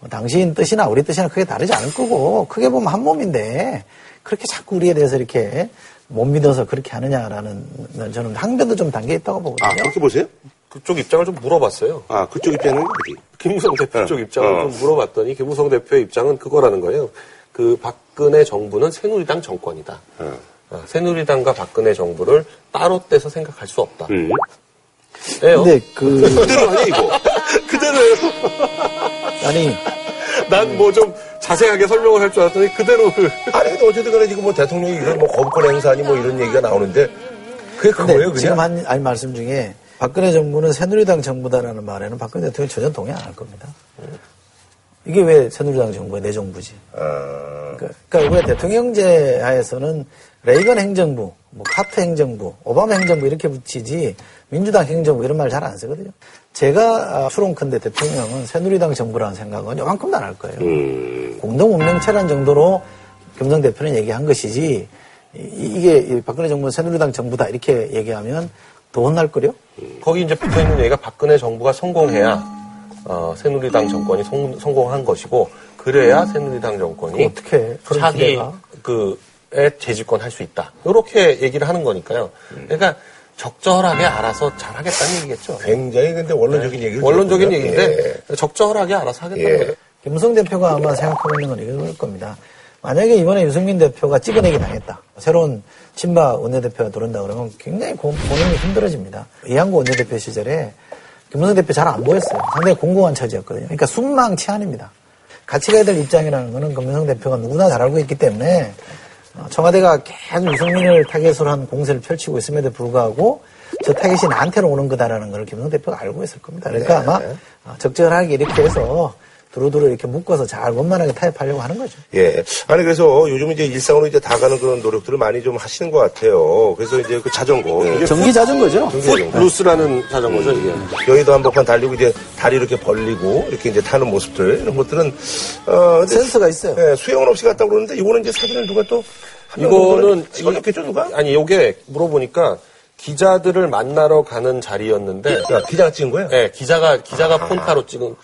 뭐 당신 뜻이나 우리 뜻이나 크게 다르지 않을 거고 크게 보면 한 몸인데 그렇게 자꾸 우리에 대해서 이렇게 못 믿어서 그렇게 하느냐라는 저는 항변도 좀 담겨 있다고 보거든요. 아 그렇게 보세요? 그쪽 입장을 좀 물어봤어요. 아 그쪽 입장은 어디? 김무성 대표 어, 쪽 입장을 어. 좀 물어봤더니 김무성 대표의 입장은 그거라는 거예요. 그 박근혜 정부는 새누리당 정권이다. 아, 새누리당과 박근혜 정부를 따로 떼서 생각할 수 없다. 음. 네요. 근데 그 그대로 아니 이거. 그대로예요. 아니 난 뭐 좀 자세하게 설명을 할 줄 알았더니 그대로 그 아니 근데 어쨌든 간에 지금 뭐 대통령이 이런 뭐 거부권 행사니 뭐 이런 얘기가 나오는데 그게 근데 그거예요 그냥? 지금 한, 한 말씀 중에 박근혜 정부는 새누리당 정부다라는 말에는 박근혜 대통령이 전혀 동의 안 할 겁니다. 이게 왜 새누리당 정부야 내 정부지. 아. 그러니까, 그러니까 왜 대통령제 하에서는 레이건 행정부, 뭐 카트 행정부, 오바마 행정부 이렇게 붙이지 민주당 행정부 이런 말 잘 안 쓰거든요. 제가 아, 추론컨대 대통령은 새누리당 정부라는 생각은 요만큼도 안 할 거예요. 음. 공동 운명체란 정도로 김성 대표는 얘기한 것이지 이- 이게 이 박근혜 정부는 새누리당 정부다 이렇게 얘기하면 더 혼날 거요. 거기 이제 붙어 있는 얘기가 박근혜 정부가 성공해야 어, 새누리당 정권이 성, 성공한 것이고 그래야 새누리당 정권이 어떻게 기대가? 그에 재집권 할 수 있다. 이렇게 얘기를 하는 거니까요. 그러니까 적절하게 알아서 잘하겠다는 얘기겠죠. 굉장히 근데 원론적인 얘기를 원론적인 들었군요. 얘기인데 적절하게 알아서 하겠다는 예. 거예요. 김무성 대표가 아마 생각하고 있는 건 이럴 겁니다. 만약에 이번에 유승민 대표가 찍어내기 당했다. 새로운 친바 원내대표가 들어온다 그러면 굉장히 고, 본인이 힘들어집니다. 이한구 원내대표 시절에 김무성 대표 잘 안 보였어요. 상당히 곤궁한 처지였거든요. 그러니까 순망치한입니다. 같이 가야 될 입장이라는 거는 김무성 대표가 누구나 잘 알고 있기 때문에 어, 청와대가 계속 유승민을 타겟으로 한 공세를 펼치고 있음에도 불구하고 저 타겟이 나한테로 오는 거다라는 걸 김무성 대표가 알고 있을 겁니다. 그러니까 아마 어, 적절하게 이렇게 해서 두루두루 이렇게 묶어서 잘 원만하게 타협하려고 하는 거죠. 예. 아니, 그래서 요즘 이제 일상으로 이제 다 가는 그런 노력들을 많이 좀 하시는 것 같아요. 그래서 이제 그 자전거. 이게 전기 자전거죠? 풋루스라는 자전거죠, 이게. 여의도 한복판 달리고 이제 다리 이렇게 벌리고 이렇게 이제 타는 모습들 이런 것들은 어 센스가 있어요. 예, 수영은 없이 갔다 고 그러는데 이거는 이제 사진을 누가 또 이거는 찍어줬겠죠 누가? 아니 요게 물어보니까 기자들을 만나러 가는 자리였는데 야, 기자가 찍은 거예요? 네, 기자가 기자가 폰타로 찍은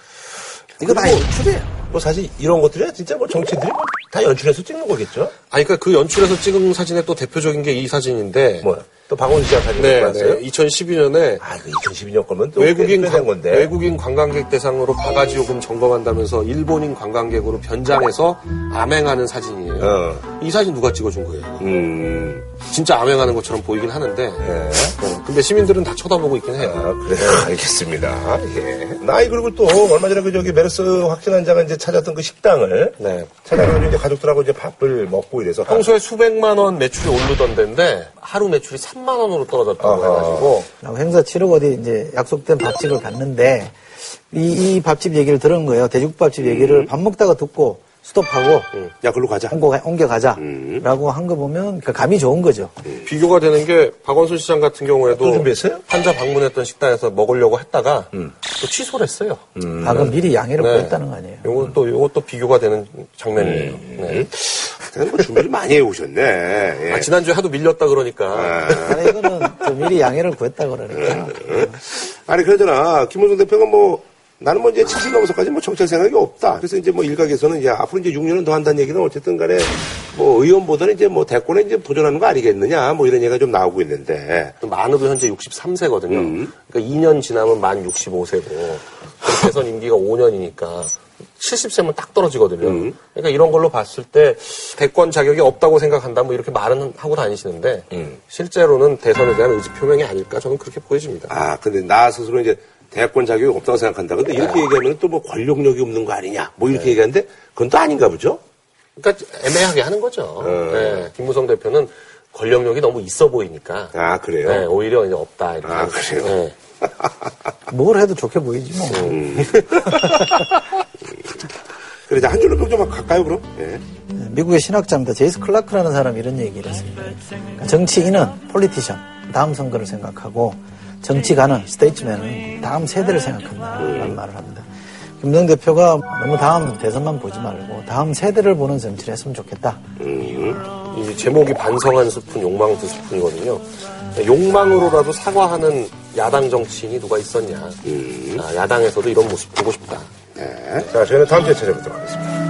이거 다 연출이에요. 뭐 사실 이런 것들이야 진짜 뭐 정치인들이 뭐 다 연출해서 찍는 거겠죠? 아니, 그러니까 그 연출해서 찍은 사진의 또 대표적인 게 이 사진인데. 뭐야? 또 박원순 씨가 사진 네, 왔어요? 네. 2012년에 아, 그 2012년 거면 또 외국인 된 관, 건데. 외국인 관광객 대상으로 바가지 요금 점검한다면서 일본인 관광객으로 변장해서 암행하는 사진이에요. 어. 이 사진 누가 찍어준 거예요? 음. 진짜 암행하는 것처럼 보이긴 하는데. 어, 근데 시민들은 다 쳐다보고 있긴 해요. 아, 그래 알겠습니다. 예. 나이 그리고 또 얼마 전에 그 저기 메르스 확진 환자가 이제 찾았던 그 식당을 네. 찾아가지고 이제 가족들하고 이제 밥을 먹고 이래서 평소에 수백만 원 매출이 오르던 데인데 하루 매출이 3만 원으로 떨어졌다고 해가지고. 라고 행사 치르고 어디 이제 약속된 밥집을 갔는데 이, 이 밥집 얘기를 들은 거예요. 돼지국밥집 얘기를 밥 먹다가 듣고 스톱하고 야 글로 가자. 옮겨, 옮겨 가자라고 한 거 보면 그 감이 좋은 거죠. 비교가 되는 게 박원순 시장 같은 경우에도 또 준비했어요? 환자 방문했던 식당에서 먹으려고 했다가 또 취소를 했어요. 아 그럼 미리 양해를 네. 구했다는 거 아니에요? 요것도 요것도 비교가 되는 장면이에요. 네. 하여튼 뭐 준비를 많이 해오셨네. 예. 아, 지난주에 하도 밀렸다 그러니까. 아니 이거는 좀 미리 양해를 구했다 그러니까. 아니 그러잖아 김문성 대표가 뭐 나는 뭐 이제 70 넘어서까지 뭐 정책 생각이 없다. 그래서 이제 뭐 일각에서는 이제 앞으로 이제 6년은 더 한다는 얘기는 어쨌든 간에 뭐 의원보다는 이제 뭐 대권에 이제 도전하는 거 아니겠느냐 뭐 이런 얘기가 좀 나오고 있는데 만으로 현재 63세거든요. 그러니까 2년 지나면 만 65세고 대선 임기가 5년이니까 70세면 딱 떨어지거든요. 그러니까 이런 걸로 봤을 때 대권 자격이 없다고 생각한다 뭐 이렇게 말은 하고 다니시는데 실제로는 대선에 대한 의지 표명이 아닐까 저는 그렇게 보여집니다. 아 근데 나 스스로 이제 대권 자격이 없다고 생각한다. 근데 이렇게 얘기하면 또 뭐 권력력이 없는 거 아니냐 뭐 이렇게 얘기하는데 그건 또 아닌가 보죠? 그러니까 애매하게 하는 거죠. 네, 김무성 대표는 권력력이 너무 있어 보이니까. 아 그래요? 네, 오히려 이제 없다. 이렇게. 아, 그래요? 네. 뭘 해도 좋게 보이지 뭐. 그래 이제 한 줄로 평 좀 갈까요 그럼? 예. 미국의 신학자입니다. 제임스 클라크라는 사람이 이런 얘기를 했습니다. 그러니까 정치인은 politician, 다음 선거를 생각하고 정치가는 statesman은 다음 세대를 생각한다라는 말을 합니다. 김무성 대표가 너무 다음 대선만 보지 말고 다음 세대를 보는 정치를 했으면 좋겠다. 이 제목이 반성 한 스푼, 욕망 두 스푼이거든요. 욕망으로라도 사과하는 야당 정치인이 누가 있었냐. 아, 야당에서도 이런 모습 보고 싶다. 네. 자 저희는 다음 주에 찾아뵙도록 하겠습니다.